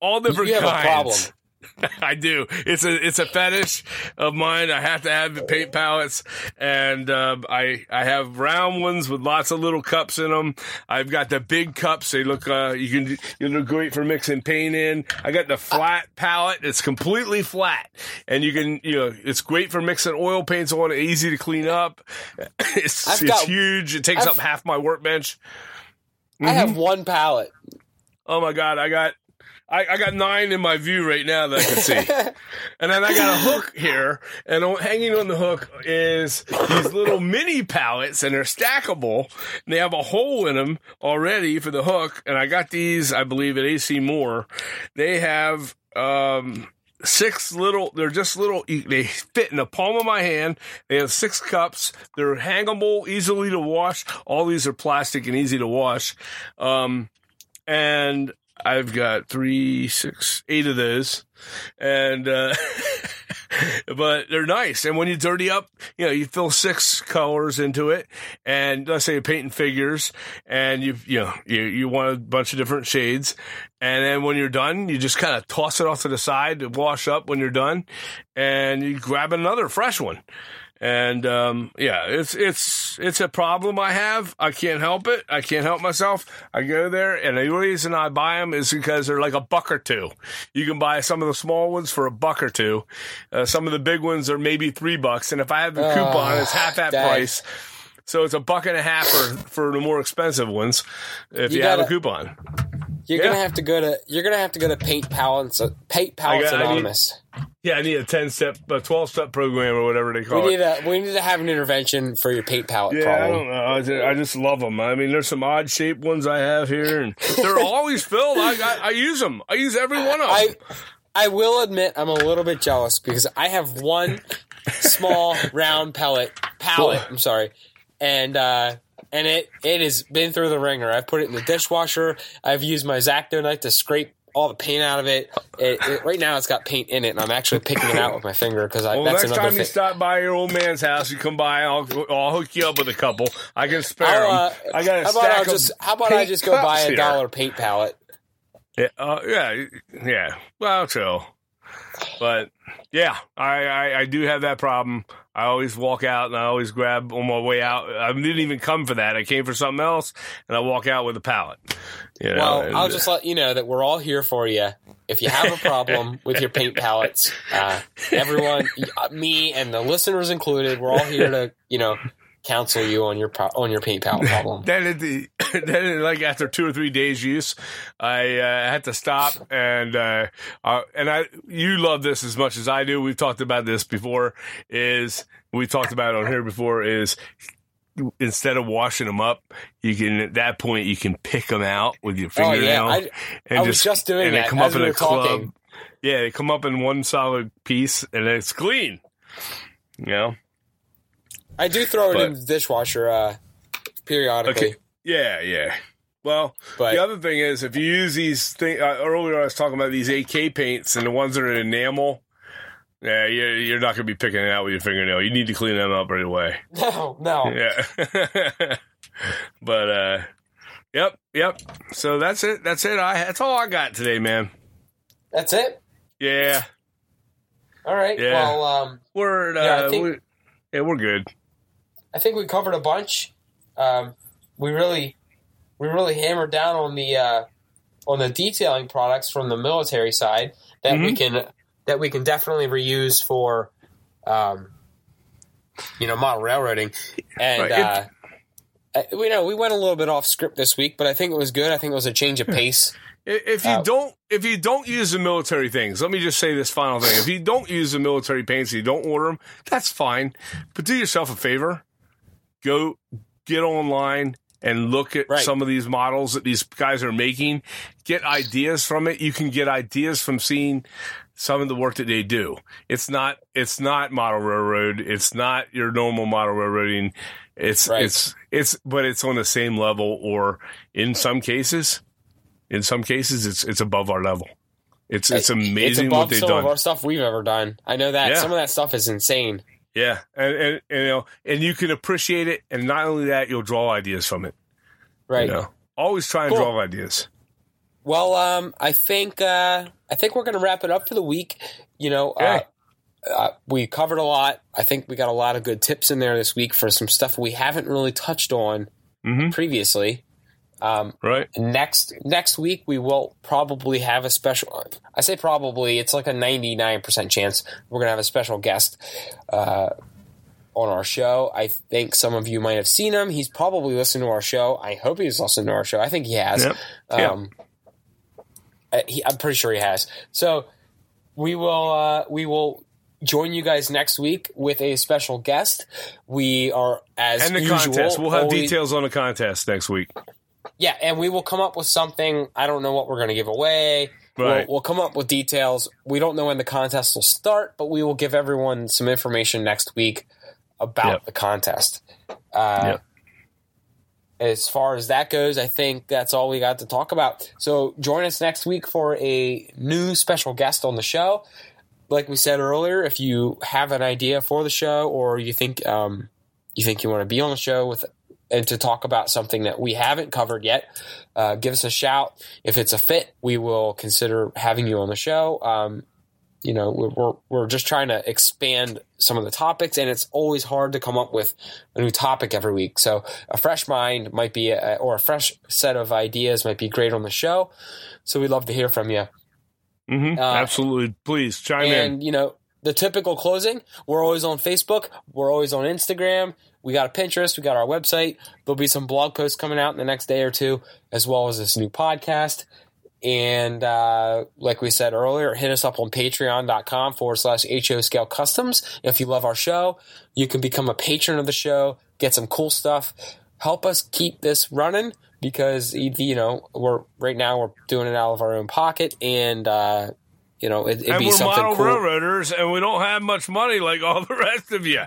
all different you kinds. I do. It's a it's a fetish of mine. I have to have the paint palettes, and uh, I I have round ones with lots of little cups in them. I've got the big cups. They look uh, you can you look great for mixing paint in. I got the flat palette. It's completely flat, and you can you know it's great for mixing oil paints on. it, Easy to clean up. It's I've it's got- huge. It takes I've- up half my workbench. I have one palette. Oh my god, I got I, I got nine in my view right now that I can see. and then I got a hook here, and hanging on the hook is these little mini pallets, and they're stackable. And they have a hole in them already for the hook. And I got these, I believe, at AC Moore. They have um, six little. They're just little. They fit in the palm of my hand. They have six cups. They're hangable, easily to wash. All these are plastic and easy to wash. Um, and I've got three, six, eight of those, and uh, but they're nice. And when you dirty up, you know, you fill six colors into it, and let's say you're painting figures, and you you know you you want a bunch of different shades, and then when you're done, you just kind of toss it off to the side to wash up when you're done, and you grab another fresh one. And um, yeah, it's it's it's a problem I have. I can't help it. I can't help myself. I go there, and the reason I buy them is because they're like a buck or two. You can buy some of the small ones for a buck or two. Uh, some of the big ones are maybe three bucks, and if I have the coupon, it's half that dang. price. So it's a buck and a half for for the more expensive ones if you, You have a coupon. You're Yeah. gonna have to go to you're gonna have to go to Paint Palettes Paint Palettes I got- I need- Anonymous. Yeah, I need a ten step, a twelve step program or whatever they call we it. need a we need to have an intervention for your paint palette Yeah, I problem. don't know. I just, I just love them. I mean, there's some odd shaped ones I have here, and they're always filled. I, I, I use them. I use every one of them. I I will admit I'm a little bit jealous because I have one small round pellet palette. I'm sorry, and uh, and it it has been through the ringer. I've put it in the dishwasher. I've used my X-Acto knife to scrape all the paint out of it. It, it. Right now, it's got paint in it, and I'm actually picking it out with my finger because I. well, that's next time you stop by your old man's house, you come by. I'll I'll hook you up with a couple. I can spare I'll, them. uh, I got a how about stack I of just how about I just go buy a here. dollar paint palette? Yeah, uh, yeah, yeah. Well, true, but yeah, I, I I do have that problem. I always walk out and I always grab on my way out. I didn't even come for that. I came for something else, and I walk out with a pallet. You know, Well, and- I'll just let you know that we're all here for you. If you have a problem with your paint palettes, uh, everyone, uh, me and the listeners included, we're all here to you know counsel you on your pro- on your palette problem. then the then like after two or three days use, I uh, had to stop and uh, uh, and I you love this as much as I do. We've talked about this before. Is we talked about it on here before is instead of washing them up, you can at that point you can pick them out with your Oh fingernail. yeah, I, and I was just doing and they that come as up in a talking. club. Yeah, they come up in one solid piece and it's clean. You know. I do throw it But- in the dishwasher uh, periodically, Okay. Yeah, yeah. Well, but the other thing is, if you use these things, uh, earlier I was talking about these AK paints and the ones that are enamel. Yeah, you're, you're not going to be picking it out with your fingernail. You need to clean them up right away. no, no. Yeah. but, uh, yep, yep. So that's it. That's it. I, that's all I got today, man. That's it. Yeah. All right. Yeah. Well, um, We're, uh, Yeah, think- we, yeah, we're good. I think we covered a bunch. Um, we really, we really hammered down on the uh, on the detailing products from the military side that we can that we can definitely reuse for, um, you know, model railroading. And uh, uh, we know we went a little bit off script this week, but I think it was good. I think it was a change of pace. If you Uh, don't, if you don't use the military things, let me just say this final thing: if you don't use the military paints, you don't order them. That's fine, but do yourself a favor: go get online and look at Right. some of these models that these guys are making. Get ideas from it. You can get ideas from seeing some of the work that they do. It's not. It's not model railroad. It's not your normal model railroading. It's Right. it's it's but it's on the same level, or in some cases, in some cases, it's it's above our level. It's it's amazing it's what they've some done. of our stuff we've ever done. I know that Yeah. some of that stuff is insane. Yeah, and, and and, you know, and you can appreciate it, and not only that, you'll draw ideas from it. Right. You know, always try and Cool. draw ideas. Well, um, I think uh, I think we're going to wrap it up for the week. You know, uh, uh, we covered a lot. I think we got a lot of good tips in there this week for some stuff we haven't really touched on Mhm. previously. Um, Right? next next week we will probably have a special. I say probably. It's like a ninety nine percent chance we're going to have a special guest. Uh, on our show, I think some of you might have seen him. He's probably listened to our show. I hope he's listened to our show. I think he has. Yep. Yeah. Um, uh, he, I'm pretty sure he has. So we will uh, we will join you guys next week with a special guest. We are as And the usual, contest. We'll have always- details on the contest next week. Yeah, and we will come up with something. I don't know what we're going to give away. Right. We'll, we'll come up with details. We don't know when the contest will start, but we will give everyone some information next week about Yep. the contest. Uh, Yep. As far as that goes, I think that's all we got to talk about. So join us next week for a new special guest on the show. Like we said earlier, if you have an idea for the show or you think um, you think you want to be on the show with and to talk about something that we haven't covered yet, uh, give us a shout. If it's a fit, we will consider having you on the show. Um, you know, we're, we're, we're just trying to expand some of the topics, and it's always hard to come up with a new topic every week. So a fresh mind might be, a, or a fresh set of ideas might be great on the show. So we'd love to hear from you. hmm Uh, Absolutely. Please chime in. And you know, the typical closing. We're always on Facebook. We're always on Instagram. We got a Pinterest. We got our website. There'll be some blog posts coming out in the next day or two, as well as this new podcast. And uh, like we said earlier, hit us up on patreon.com forward slash HO Scale Customs. If you love our show, you can become a patron of the show, get some cool stuff, help us keep this running because, you know, we're right now we're doing it out of our own pocket and, uh, you know, it, would and be we're something model cool. railroaders, and we don't have much money like all the rest of you.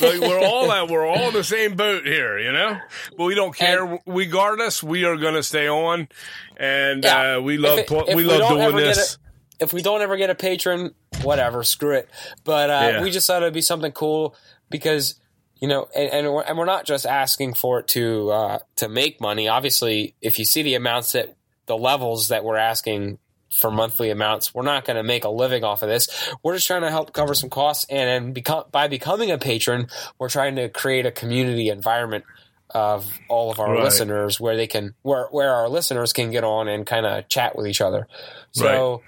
Like we're all at, we're all in the same boat here, you know. But we don't care. Regardless, we are going to stay on, and Yeah. uh, we love If it- we love doing this. if we don't ever get a patron, whatever, screw it. But uh, Yeah. we just thought it'd be something cool because you know, and and we're, and we're not just asking for it to uh, to make money. Obviously, if you see the amounts that the levels that we're asking for monthly amounts, we're not going to make a living off of this. We're just trying to help cover some costs, and, and become, by becoming a patron, we're trying to create a community environment of all of our Right. listeners where they can where where our listeners can get on and kind of chat with each other. So,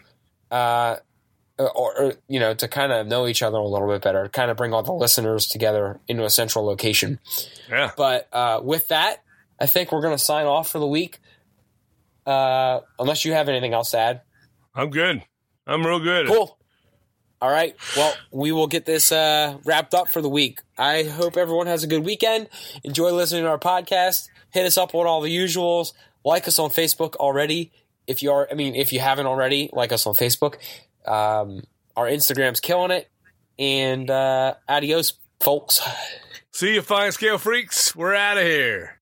uh, or, or you know, to kind of know each other a little bit better, kind of bring all the listeners together into a central location. Yeah, But uh, with that, I think we're going to sign off for the week. Uh, unless you have anything else to add. I'm good. I'm real good. Cool. All right. Well, we will get this uh, wrapped up for the week. I hope everyone has a good weekend. Enjoy listening to our podcast. Hit us up on all the usuals. Like us on Facebook already. If you are, I mean, if you haven't already, like us on Facebook. Um, our Instagram's killing it. And uh, adios, folks. See you, fine scale freaks. We're out of here.